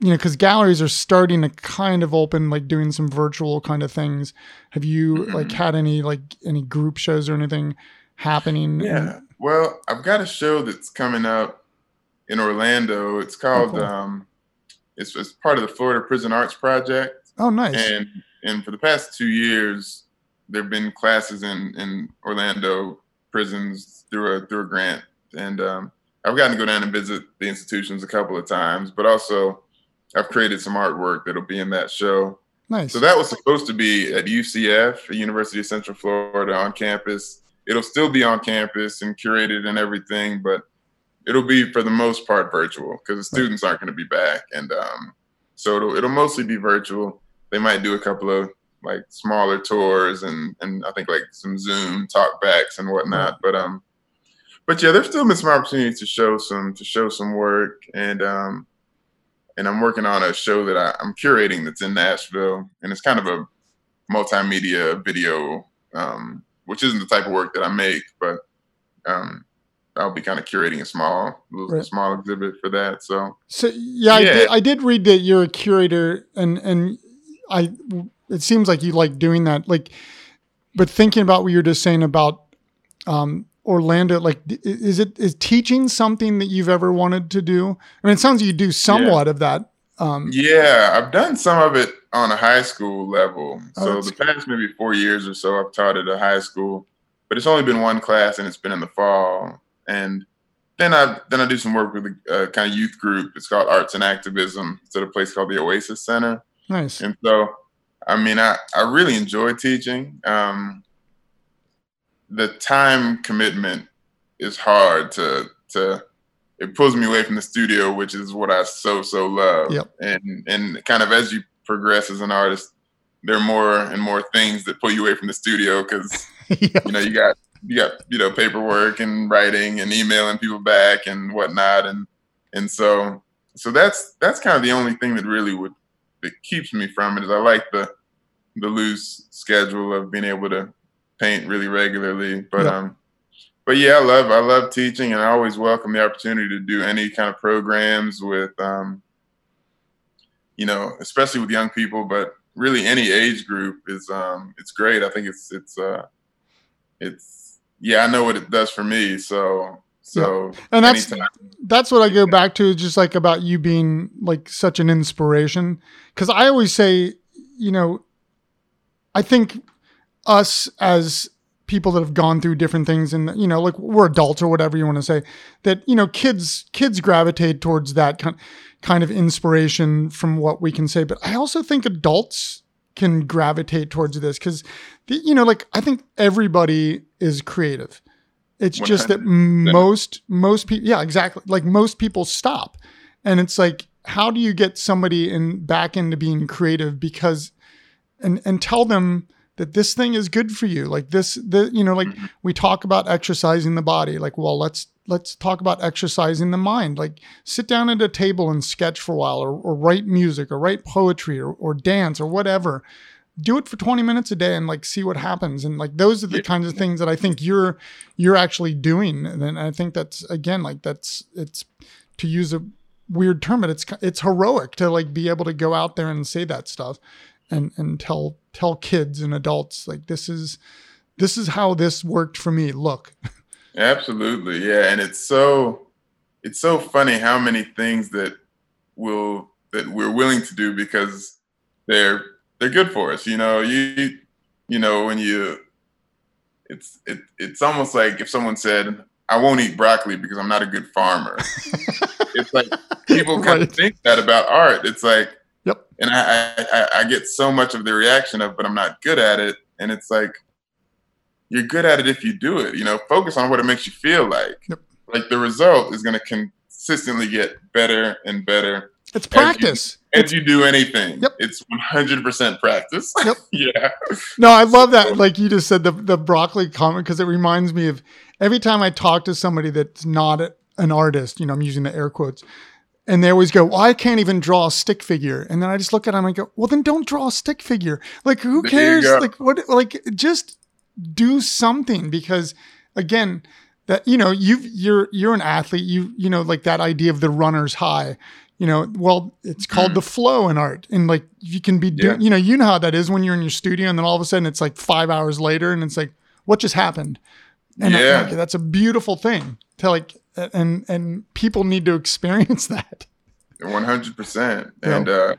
you know, because galleries are starting to kind of open, like doing some virtual kind of things. Have you mm-hmm. like had any like any group shows or anything happening? Yeah. Well, I've got a show that's coming up in Orlando. It's called oh, cool. um, it's, it's part of the Florida Prison Arts Project. Oh, nice. And and for the past two years, there've been classes in in Orlando prisons through a through a grant, and um, I've gotten to go down and visit the institutions a couple of times, but also I've created some artwork that'll be in that show. Nice. So that was supposed to be at UCF, University of Central Florida, on campus. It'll still be on campus and curated and everything, but it'll be for the most part virtual because the students aren't going to be back, and um, so it'll it'll mostly be virtual. They might do a couple of like smaller tours and and I think like some Zoom talkbacks and whatnot, but um, but yeah, there's still been some opportunities to show some to show some work, and um, and I'm working on a show that I, am curating that's in Nashville, and it's kind of a multimedia video, um, which isn't the type of work that I make, but um, I'll be kind of curating a small, right. small exhibit for that. So, so yeah, yeah. I, did, I did read that you're a curator, and and I, it seems like you like doing that. Like, but thinking about what you're just saying about um, Orlando, like, is it is teaching something that you've ever wanted to do? I mean, it sounds like you do somewhat yeah. of that. Um, yeah, I've done some of it on a high school level. Oh, so the past maybe four years or so, I've taught at a high school, but it's only been one class, and it's been in the fall and then I then I do some work with a, a kind of youth group. It's called Arts and Activism. It's at a place called the Oasis Center. Nice. And so, I mean, I I really enjoy teaching. Um, the time commitment is hard to to it pulls me away from the studio, which is what I so so love. Yep. And and kind of as you progress as an artist, there are more and more things that pull you away from the studio because yep. you know you got you got you know paperwork and writing and emailing people back and whatnot and and so so that's that's kind of the only thing that really would that keeps me from it is I like the the loose schedule of being able to paint really regularly but yeah. um but yeah I love I love teaching and I always welcome the opportunity to do any kind of programs with um you know especially with young people but really any age group is um it's great I think it's it's uh it's yeah, I know what it does for me. So so yeah. and that's anytime. that's what I go back to, just like about you being like such an inspiration. Because I always say, you know, I think us as people that have gone through different things and you know like we're adults or whatever you want to say that you know kids kids gravitate towards that kind kind of inspiration from what we can say. But i also think adults can gravitate towards this because you know like i think everybody is creative. It's 100%. just that most most people yeah exactly. Like most people stop. And it's like how do you get somebody in back into being creative because and and tell them that this thing is good for you like this the you know like mm-hmm. we talk about exercising the body like well let's let's talk about exercising the mind. Like sit down at a table and sketch for a while or, or write music or write poetry or, or dance or whatever. Do it for 20 minutes a day and like see what happens. And like those are the kinds of things that I think you're you're actually doing. And I think that's again like that's it's to use a weird term, but it's it's heroic to like be able to go out there and say that stuff and and tell tell kids and adults like this is this is how this worked for me. Look. Absolutely, yeah, and it's so it's so funny how many things that will that we're willing to do because they're they're good for us. You know, you you know when you it's it, it's almost like if someone said I won't eat broccoli because I'm not a good farmer. it's like people kind right. of think that about art. It's like, yep. And I, I I get so much of the reaction of, but I'm not good at it. And it's like, you're good at it if you do it. You know, focus on what it makes you feel like. Yep. Like the result is going to consistently get better and better. It's practice. As you, as you do anything. Yep. It's 100% practice. Yep. yeah. No, I love that. Like you just said, the, the broccoli comment, because it reminds me of every time I talk to somebody that's not an artist, you know, I'm using the air quotes, and they always go, well, I can't even draw a stick figure. And then I just look at them and go, well, then don't draw a stick figure. Like, who cares? Like, what, like, just do something because again that you know you you're you're an athlete you you know like that idea of the runner's high you know, well, it's called the flow in art. And like you can be doing, Yeah. you know, you know how that is when you're in your studio and then all of a sudden it's like five hours later and it's like, what just happened? And I- Yeah. like, that's a beautiful thing to like, and, and people need to experience that. One hundred percent, and uh,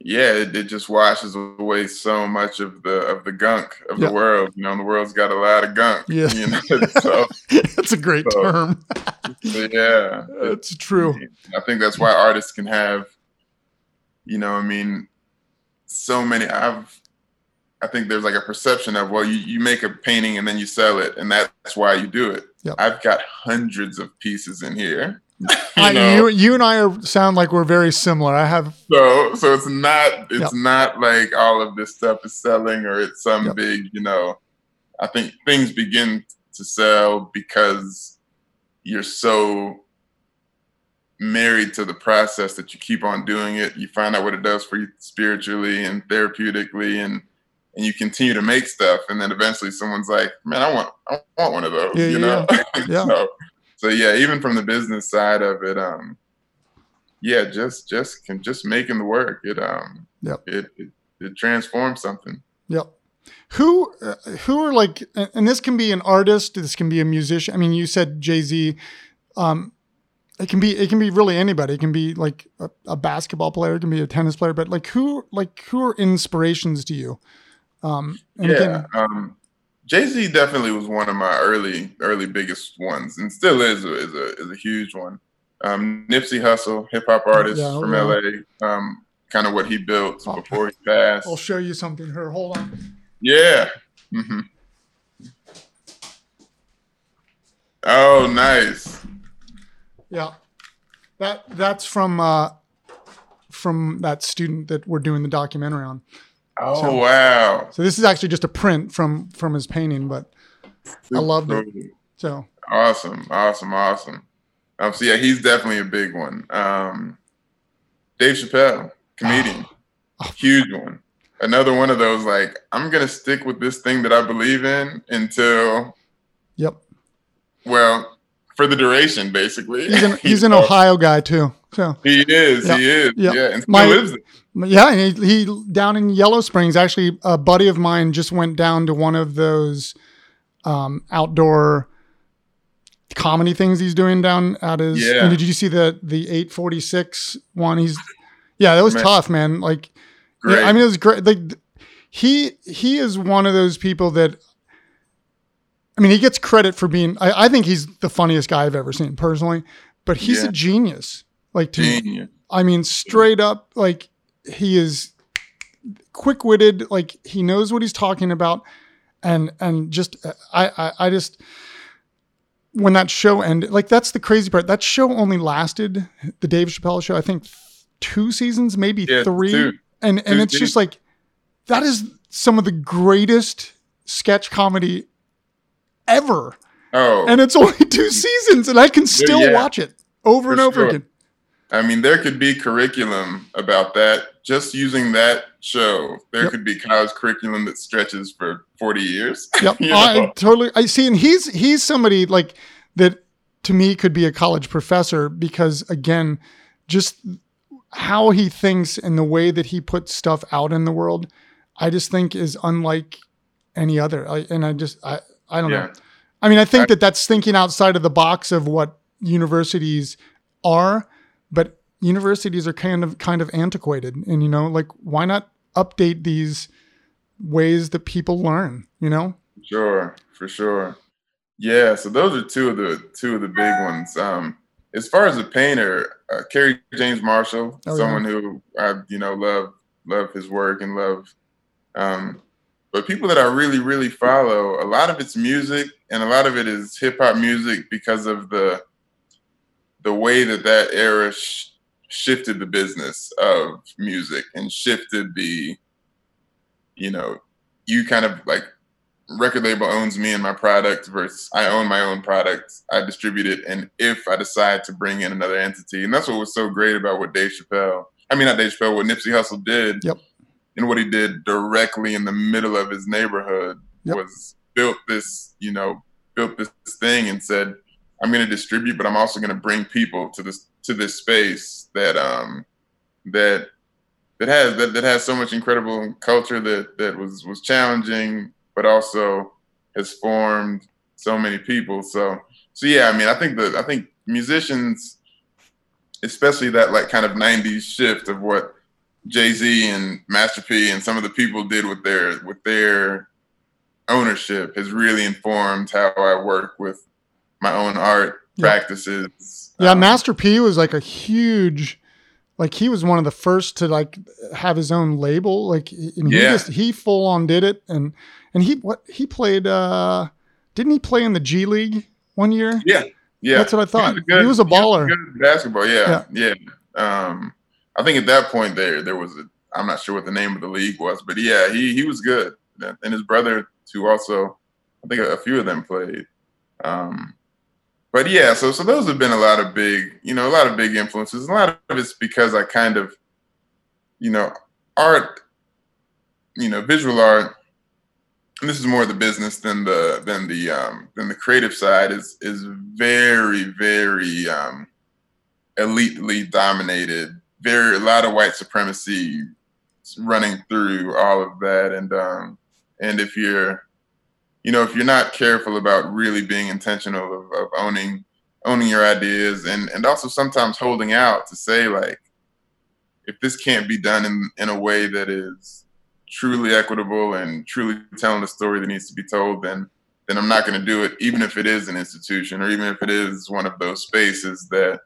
yeah, it, it just washes away so much of the of the gunk of the world. You know, the world's got a lot of gunk. Yeah. you know, so, That's a great So- term. yeah, It's true. I think that's why artists can have, you know, I mean, so many. I've, I think there's like a perception of well, you you make a painting and then you sell it, and that's why you do it. Yep. I've got hundreds of pieces in here. I, know? you, you and I are, sound like we're very similar. I have, So so it's not it's Yep. not like all of this stuff is selling or it's some Yep. big, you know. I think things begin to sell because you're so married to the process that you keep on doing it. You find out what it does for you spiritually and therapeutically and and you continue to make stuff and then eventually someone's like, "Man, I want I want one of those," Yeah, you know. yeah. so so yeah, even from the business side of it um yeah, just just can just making the work. It um Yep. it it, it transforms something. Yep. Who uh, who are like, and this can be an artist, this can be a musician. I mean, you said Jay Z. Um, it can be it can be really anybody. It can be like a, a basketball player. It can be a tennis player. But like who like who are inspirations to you? Um, yeah. again, um Jay Z definitely was one of my early early biggest ones and still is a, is a is a huge one. Um Nipsey Hussle, hip hop artist Yeah, from. LA. Um kind of what he built Oh. before he passed. I'll show you something here. Hold on. Yeah. hmm Oh, nice. Yeah, that that's from uh, from that student that we're doing the documentary on. Oh So- wow. So this is actually just a print from from his painting, but I loved it. so Awesome, awesome, awesome. Um, so yeah, he's definitely a big one. Um, Dave Chappelle, comedian, Oh. huge one. Another one of those like I'm gonna stick with this thing that I believe in until yep. well for the duration, basically. He's an he's an Ohio guy too. So He is, Yeah, he is, yeah. yeah, and My- lives it. yeah, and he, he down in Yellow Springs. Actually, a buddy of mine just went down to one of those um, outdoor comedy things he's doing down at his. Yeah. And did you see the the eight forty six one? He's yeah, that was Man. tough, man. Like Great. Yeah, I mean, it was great. Like he he is one of those people that. I mean, he gets credit for being. I, I think he's the funniest guy I've ever seen personally, but he's Yeah. a genius. Like to. I mean, straight up, like he is quick witted. Like he knows what he's talking about, and and just I, I I just when that show ended, like that's the crazy part. That show only lasted the Dave Chappelle show. I think two seasons, maybe Yeah, three, two. and and Two it's just like that is some of the greatest sketch comedy ever, Oh, and it's only two seasons, and I can still yeah. watch it over and over sure. again. I mean, there could be curriculum about that. Just using that show, there Yep. could be college curriculum that stretches for 40 years. Yep, You I totally. I see, and he's he's somebody like that to me could be a college professor because again, just how he thinks and the way that he puts stuff out in the world, I just think is unlike any other. I, and I just I I don't Yeah. know. I mean, I think I- that that's thinking outside of the box of what universities are, but universities are kind of kind of antiquated, and you know, like why not update these ways that people learn? You know. Sure, for sure. Yeah, so those are two of the two of the big ones. Um, as far as a painter, uh, Kerry James Marshall, Oh, yeah. someone who I you know love love his work and love. Um, but people that I really really follow, a lot of it's music and a lot of it is hip hop music because of the the way that that era sh- shifted the business of music and shifted the you know you kind of like record label owns me and my product versus I own my own product. I distribute it, and if I decide to bring in another entity, and that's what was so great about what Dave Chappelle, I mean not Dave Chappelle, what Nipsey Hussle did, Yep. and what he did directly in the middle of his neighborhood Yep. was built this, you know, built this thing and said, I'm going to distribute, but I'm also going to bring people to this to this space that um that that has that, that has so much incredible culture that that was was challenging, but also has formed so many people. So so yeah, I mean, I think that I think musicians, especially that like kind of '90s shift of what Jay Z and Master P and some of the people did with their with their ownership has really informed how I work with my own art practices. Yeah, um, Master P was like a huge like he was one of the first to like have his own label like and he yeah. just he full on did it and and he what he played uh didn't he play in the G League one year? Yeah. Yeah. That's what I thought. He was, good, he was a baller. Was basketball, yeah. Yeah. yeah. Um I think at that point there there was a I'm not sure what the name of the league was, but yeah, he he was good. And his brother too also I think a, a few of them played. Um but yeah, so so those have been a lot of big, you know, a lot of big influences. A lot of it's because I kind of, you know, art, you know, visual art. And this is more the business than the than the um, than the creative side is is very very um, elitely dominated. Very a lot of white supremacy running through all of that, and um, and if you're you know, if you're not careful about really being intentional of, of owning owning your ideas and and also sometimes holding out to say like if this can't be done in in a way that is truly equitable and truly telling the story that needs to be told then then I'm not going to do it even if it is an institution or even if it is one of those spaces that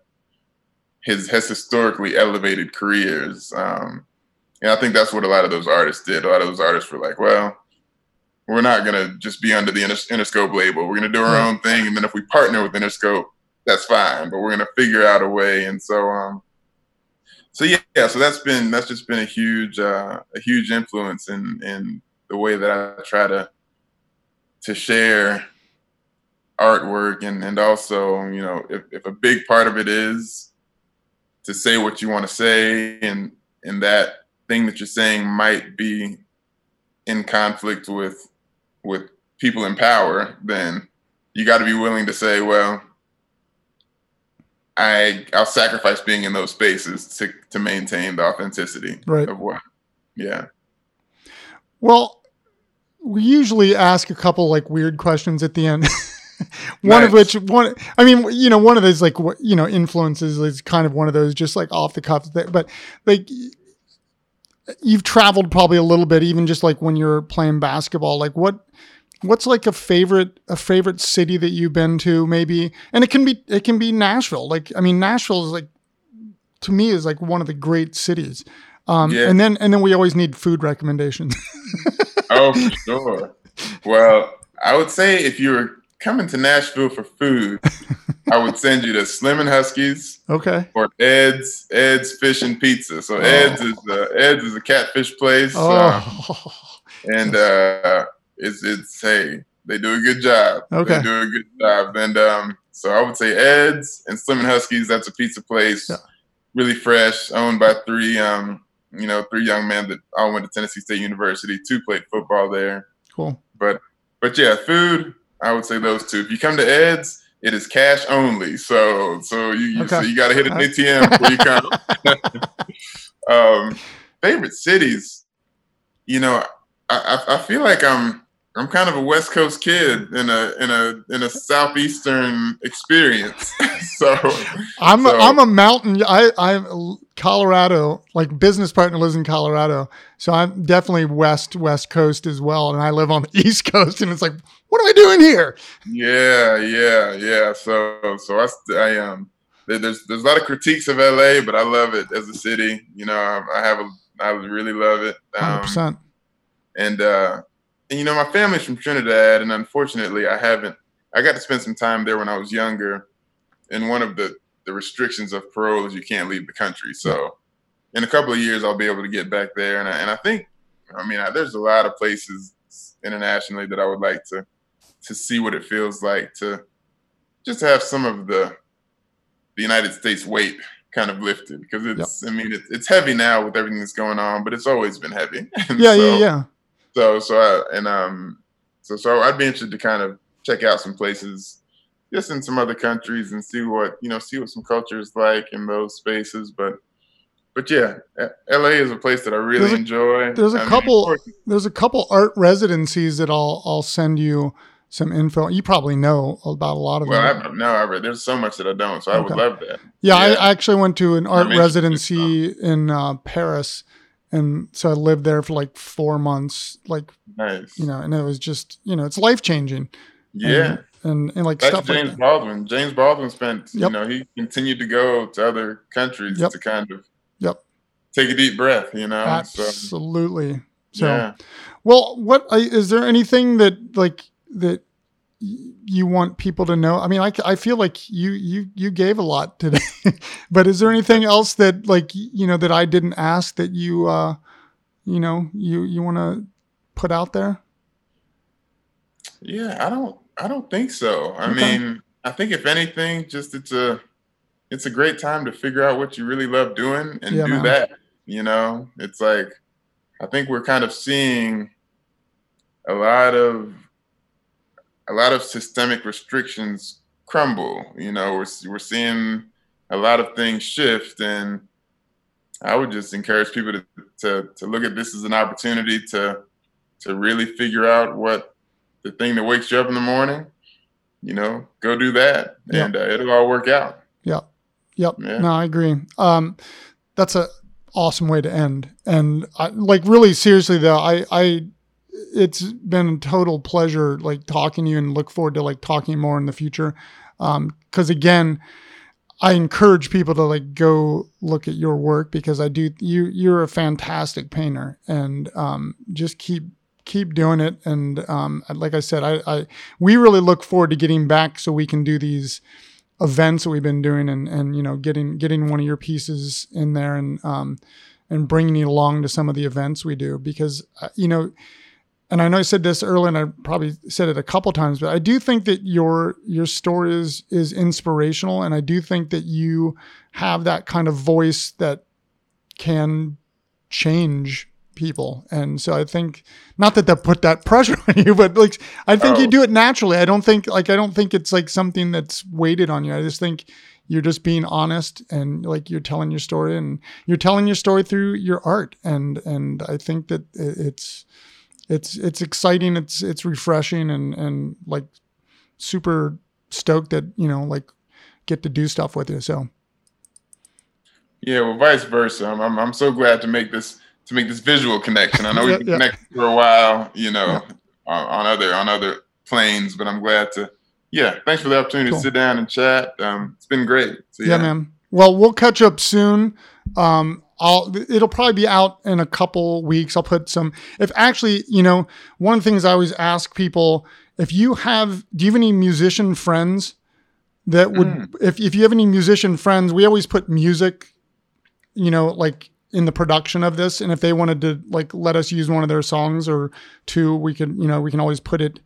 has has historically elevated careers. Um and I think that's what a lot of those artists did. A lot of those artists were like well we're not going to just be under the Interscope label. We're going to do our own thing, and then if we partner with Interscope, that's fine. But we're going to figure out a way. And so, um, so yeah, yeah. So that's been that's just been a huge uh, a huge influence in in the way that I try to to share artwork and and also you know if, if a big part of it is to say what you want to say and and that thing that you're saying might be in conflict with with people in power, then you got to be willing to say, well, I I'll sacrifice being in those spaces to to maintain the authenticity right. of what. Yeah. Well, we usually ask a couple like weird questions at the end. one nice. of which one I mean, you know, one of those like you know influences is kind of one of those just like off the cuff. But like you've traveled probably a little bit, even just like when you're playing basketball. Like what what's like a favorite a favorite city that you've been to maybe and it can be it can be nashville like i mean nashville is like to me is like one of the great cities um yeah. and then and then we always need food recommendations oh for sure well i would say if you were coming to nashville for food i would send you to slim and husky's okay or ed's ed's fish and pizza so oh. ed's is the ed's is a catfish place oh. Uh, and uh it's it's hey, they do a good job. Okay. They do a good job. And um, so I would say Ed's and Slim and Husky's, that's a pizza place. Yeah. Really fresh, owned by three um, you know, three young men that all went to Tennessee State University. Two played football there. Cool. But but yeah, food, I would say those two. If you come to Ed's, it is cash only. So so you, you okay. so you gotta hit an ATM before you come. um, favorite cities, you know, I, I feel like I'm I'm kind of a West Coast kid in a in a in a southeastern experience. so I'm so. I'm a mountain. I I'm Colorado. Like business partner lives in Colorado, so I'm definitely west West Coast as well. And I live on the East Coast, and it's like, what am I doing here? Yeah, yeah, yeah. So so I I um there's there's a lot of critiques of LA, but I love it as a city. You know, I, I have a I really love it. Um, 100%. And uh and you know, my family's from Trinidad, and unfortunately, I haven't. I got to spend some time there when I was younger, and one of the the restrictions of parole is you can't leave the country. So, in a couple of years, I'll be able to get back there, and I, and I think, I mean, I, there's a lot of places internationally that I would like to to see what it feels like to just have some of the the United States weight kind of lifted because it's yep. I mean it, it's heavy now with everything that's going on, but it's always been heavy. yeah, so, yeah, yeah. So so I, and um so so I'd be interested to kind of check out some places just in some other countries and see what you know, see what some culture is like in those spaces. But but yeah, LA is a place that I really There's a- enjoy. there's a I couple- course- There's a couple art residencies that I'll I'll send you some info. You probably know about a lot of well, them. I, no, I. There's so much that I don't, so I would love that. yeah, I, yeah. I actually went to an art residency in uh, Paris, and so I lived there for like four months. Like Nice. you know, and it was just you know, it's life changing. yeah. and and like Back stuff like James that. Baldwin. James Baldwin spent, you know, he continued to go to other countries Yep. to kind of Yep. take a deep breath, you know. Absolutely. So, yeah. well, what is there anything that like that you want people to know? I mean, i, I feel like you you you gave a lot today, but is there anything else that like you know that I didn't ask that you uh you know you you want to put out there? Yeah, I don't I don't think so. I Okay. mean, I think if anything, just it's a it's a great time to figure out what you really love doing and Yeah, do man. that. You know, it's like I think we're kind of seeing a lot of a lot of systemic restrictions crumble. You know, we're we're seeing a lot of things shift, and I would just encourage people to to to look at this as an opportunity to to really figure out what the thing that wakes you up in the morning. You know, go do that, Yeah. and uh, it'll all work out. Yep. Yep. Yeah. No, I agree. Um, that's a awesome way to end. And I, like really seriously though, I, I, it's been a total pleasure like talking to you and look forward to like talking more in the future. Um, cause again, I encourage people to like go look at your work because I do, you, you're a fantastic painter and, um, just keep, keep doing it. And, um, like I said, I, I, we really look forward to getting back so we can do these, events that we've been doing and and you know getting getting one of your pieces in there and um and bringing you along to some of the events we do because uh, you know and I know I said this earlier and I probably said it a couple times but I do think that your your story is is inspirational. And I do think that you have that kind of voice that can change people. And so I think not that that put that pressure on you but like I think you Oh. do it naturally. I don't think like I don't think it's like something that's weighted on you. I just think you're just being honest and like you're telling your story and you're telling your story through your art. And and I think that it's it's it's exciting it's it's refreshing and and like super stoked that you know like get to do stuff with you so Yeah, well, vice versa. I'm, I'm, I'm so glad to make this to make this visual connection. I know Yeah, we've been yeah. connected for a while, you know, on, on other on other planes, but I'm glad to. Yeah, thanks for the opportunity Cool. to sit down and chat. Um, it's been great. So, yeah. man well we'll catch up soon um I'll it'll probably be out in a couple weeks I'll put some if actually you know one of the things I always ask people if you have do you have any musician friends that would Mm. if, if you have any musician friends we always put music you know like in the production of this and if they wanted to like let us use one of their songs or two we could you know we can always put it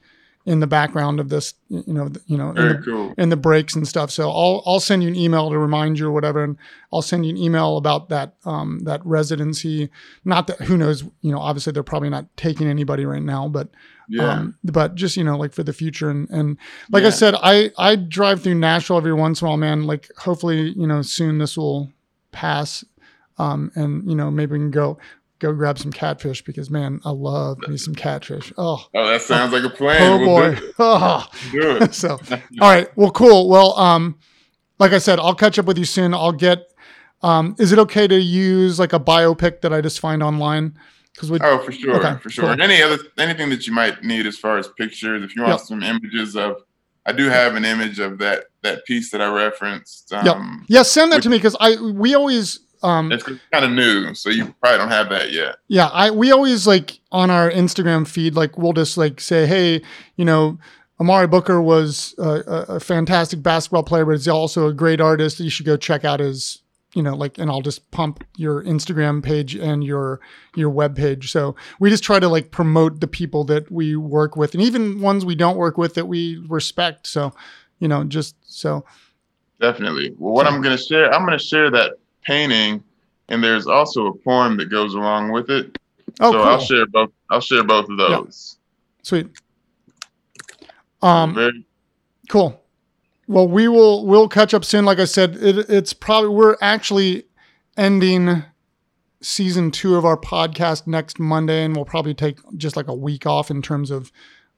in the background of this you know you know in the, cool. in the breaks and stuff so I'll I'll send you an email to remind you or whatever and I'll send you an email about that um that residency not that who knows you know obviously they're probably not taking anybody right now but Yeah. um, but just you know, like for the future, and and like I said, I I drive through Nashville every once in a while, man. Like hopefully, you know, soon this will pass, um, and you know, maybe we can go go grab some catfish because man, I love me some catfish. Oh, oh, that sounds like a plan. oh We'll boy. do it. Oh. Do it. so all right, well, cool. Well, um, like I said, I'll catch up with you soon. I'll get. Um, is it okay to use like a biopic that I just find online? Because we Oh, for sure, Okay, for sure. cool. Any other anything that you might need as far as pictures, if you want Yep. some images of, I do have an image of that that piece that I referenced. Yep. Um, yeah, send that to me because I we always um It's kind of new, so you probably don't have that yet. Yeah, I we always like on our Instagram feed, like we'll just like say, hey, you know, Omari Booker was a, fantastic basketball player, but he's also a great artist. You should go check out his, you know, like, and I'll just pump your Instagram page and your your web page. So we just try to like promote the people that we work with, and even ones we don't work with that we respect. So, you know, just so Definitely. Well, what I'm going to share, I'm going to share that painting, and there's also a poem that goes along with it. oh, so cool, I'll share both. I'll share both of those. sweet. Um, Very, cool. Well, we will we'll catch up soon. Like I said, it, it's probably we're actually ending season two of our podcast next Monday, and we'll probably take just like a week off in terms of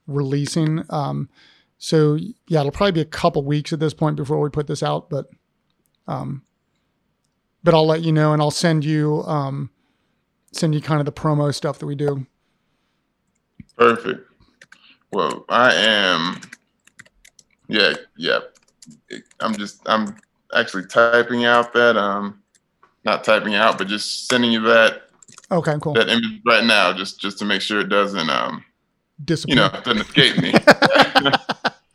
releasing. Um, so yeah, it'll probably be a couple weeks at this point before we put this out, but um, but I'll let you know, and I'll send you um, send you kind of the promo stuff that we do. Perfect. Well, I am. Yeah, yeah. I'm just. I'm actually typing out that. Um, not typing out, but just sending you that. Okay, cool. That image right now, just just to make sure it doesn't. Um, Disappear. you know, it doesn't escape me.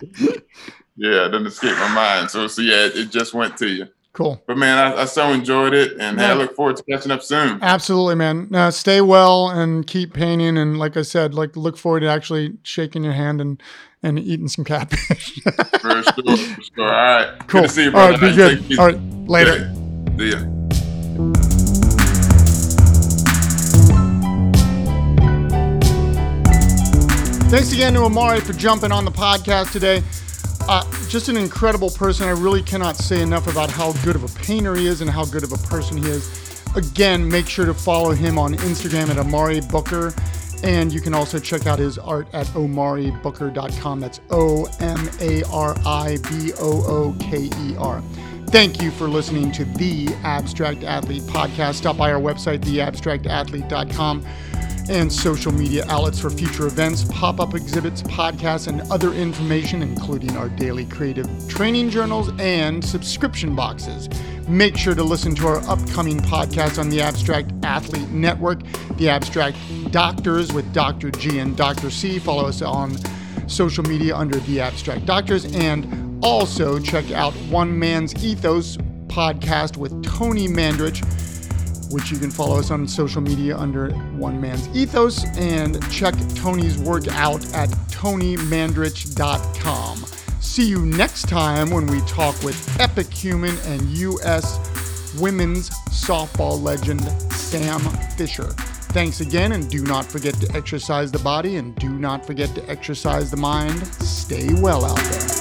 yeah, it doesn't escape my mind. So, so yeah, it, it just went to you. Cool. But man, I, I so enjoyed it, and hey, I look forward to catching up soon. Absolutely, man. Uh, stay well and keep painting. And like I said, like look forward to actually shaking your hand and and eating some catfish. For sure, for sure. All right. cool. Good to see you, All brother. right, be good. All right, later. See ya. Thanks again to Omari for jumping on the podcast today. Uh, just an incredible person. I really cannot say enough about how good of a painter he is and how good of a person he is. Again, make sure to follow him on Instagram at Omari Booker. And you can also check out his art at omaribooker.com. That's O M A R I B O O K E R. Thank you for listening to the Abstract Athlete podcast. Stop by our website, theabstractathlete.com and social media outlets for future events, pop up exhibits, podcasts, and other information, including our daily creative training journals and subscription boxes. Make sure to listen to our upcoming podcast on the Abstract Athlete Network, The Abstract Doctors with Dr. G and Dr. C. Follow us on social media under The Abstract Doctors, and also check out One Man's Ethos podcast with Tony Mandarich which you can follow us on social media under One Man's Ethos and check Tony's work out at tonymandarich.com. See you next time when we talk with Epic Human and U.S. women's softball legend Sam Fisher. Thanks again, and do not forget to exercise the body and do not forget to exercise the mind. Stay well out there.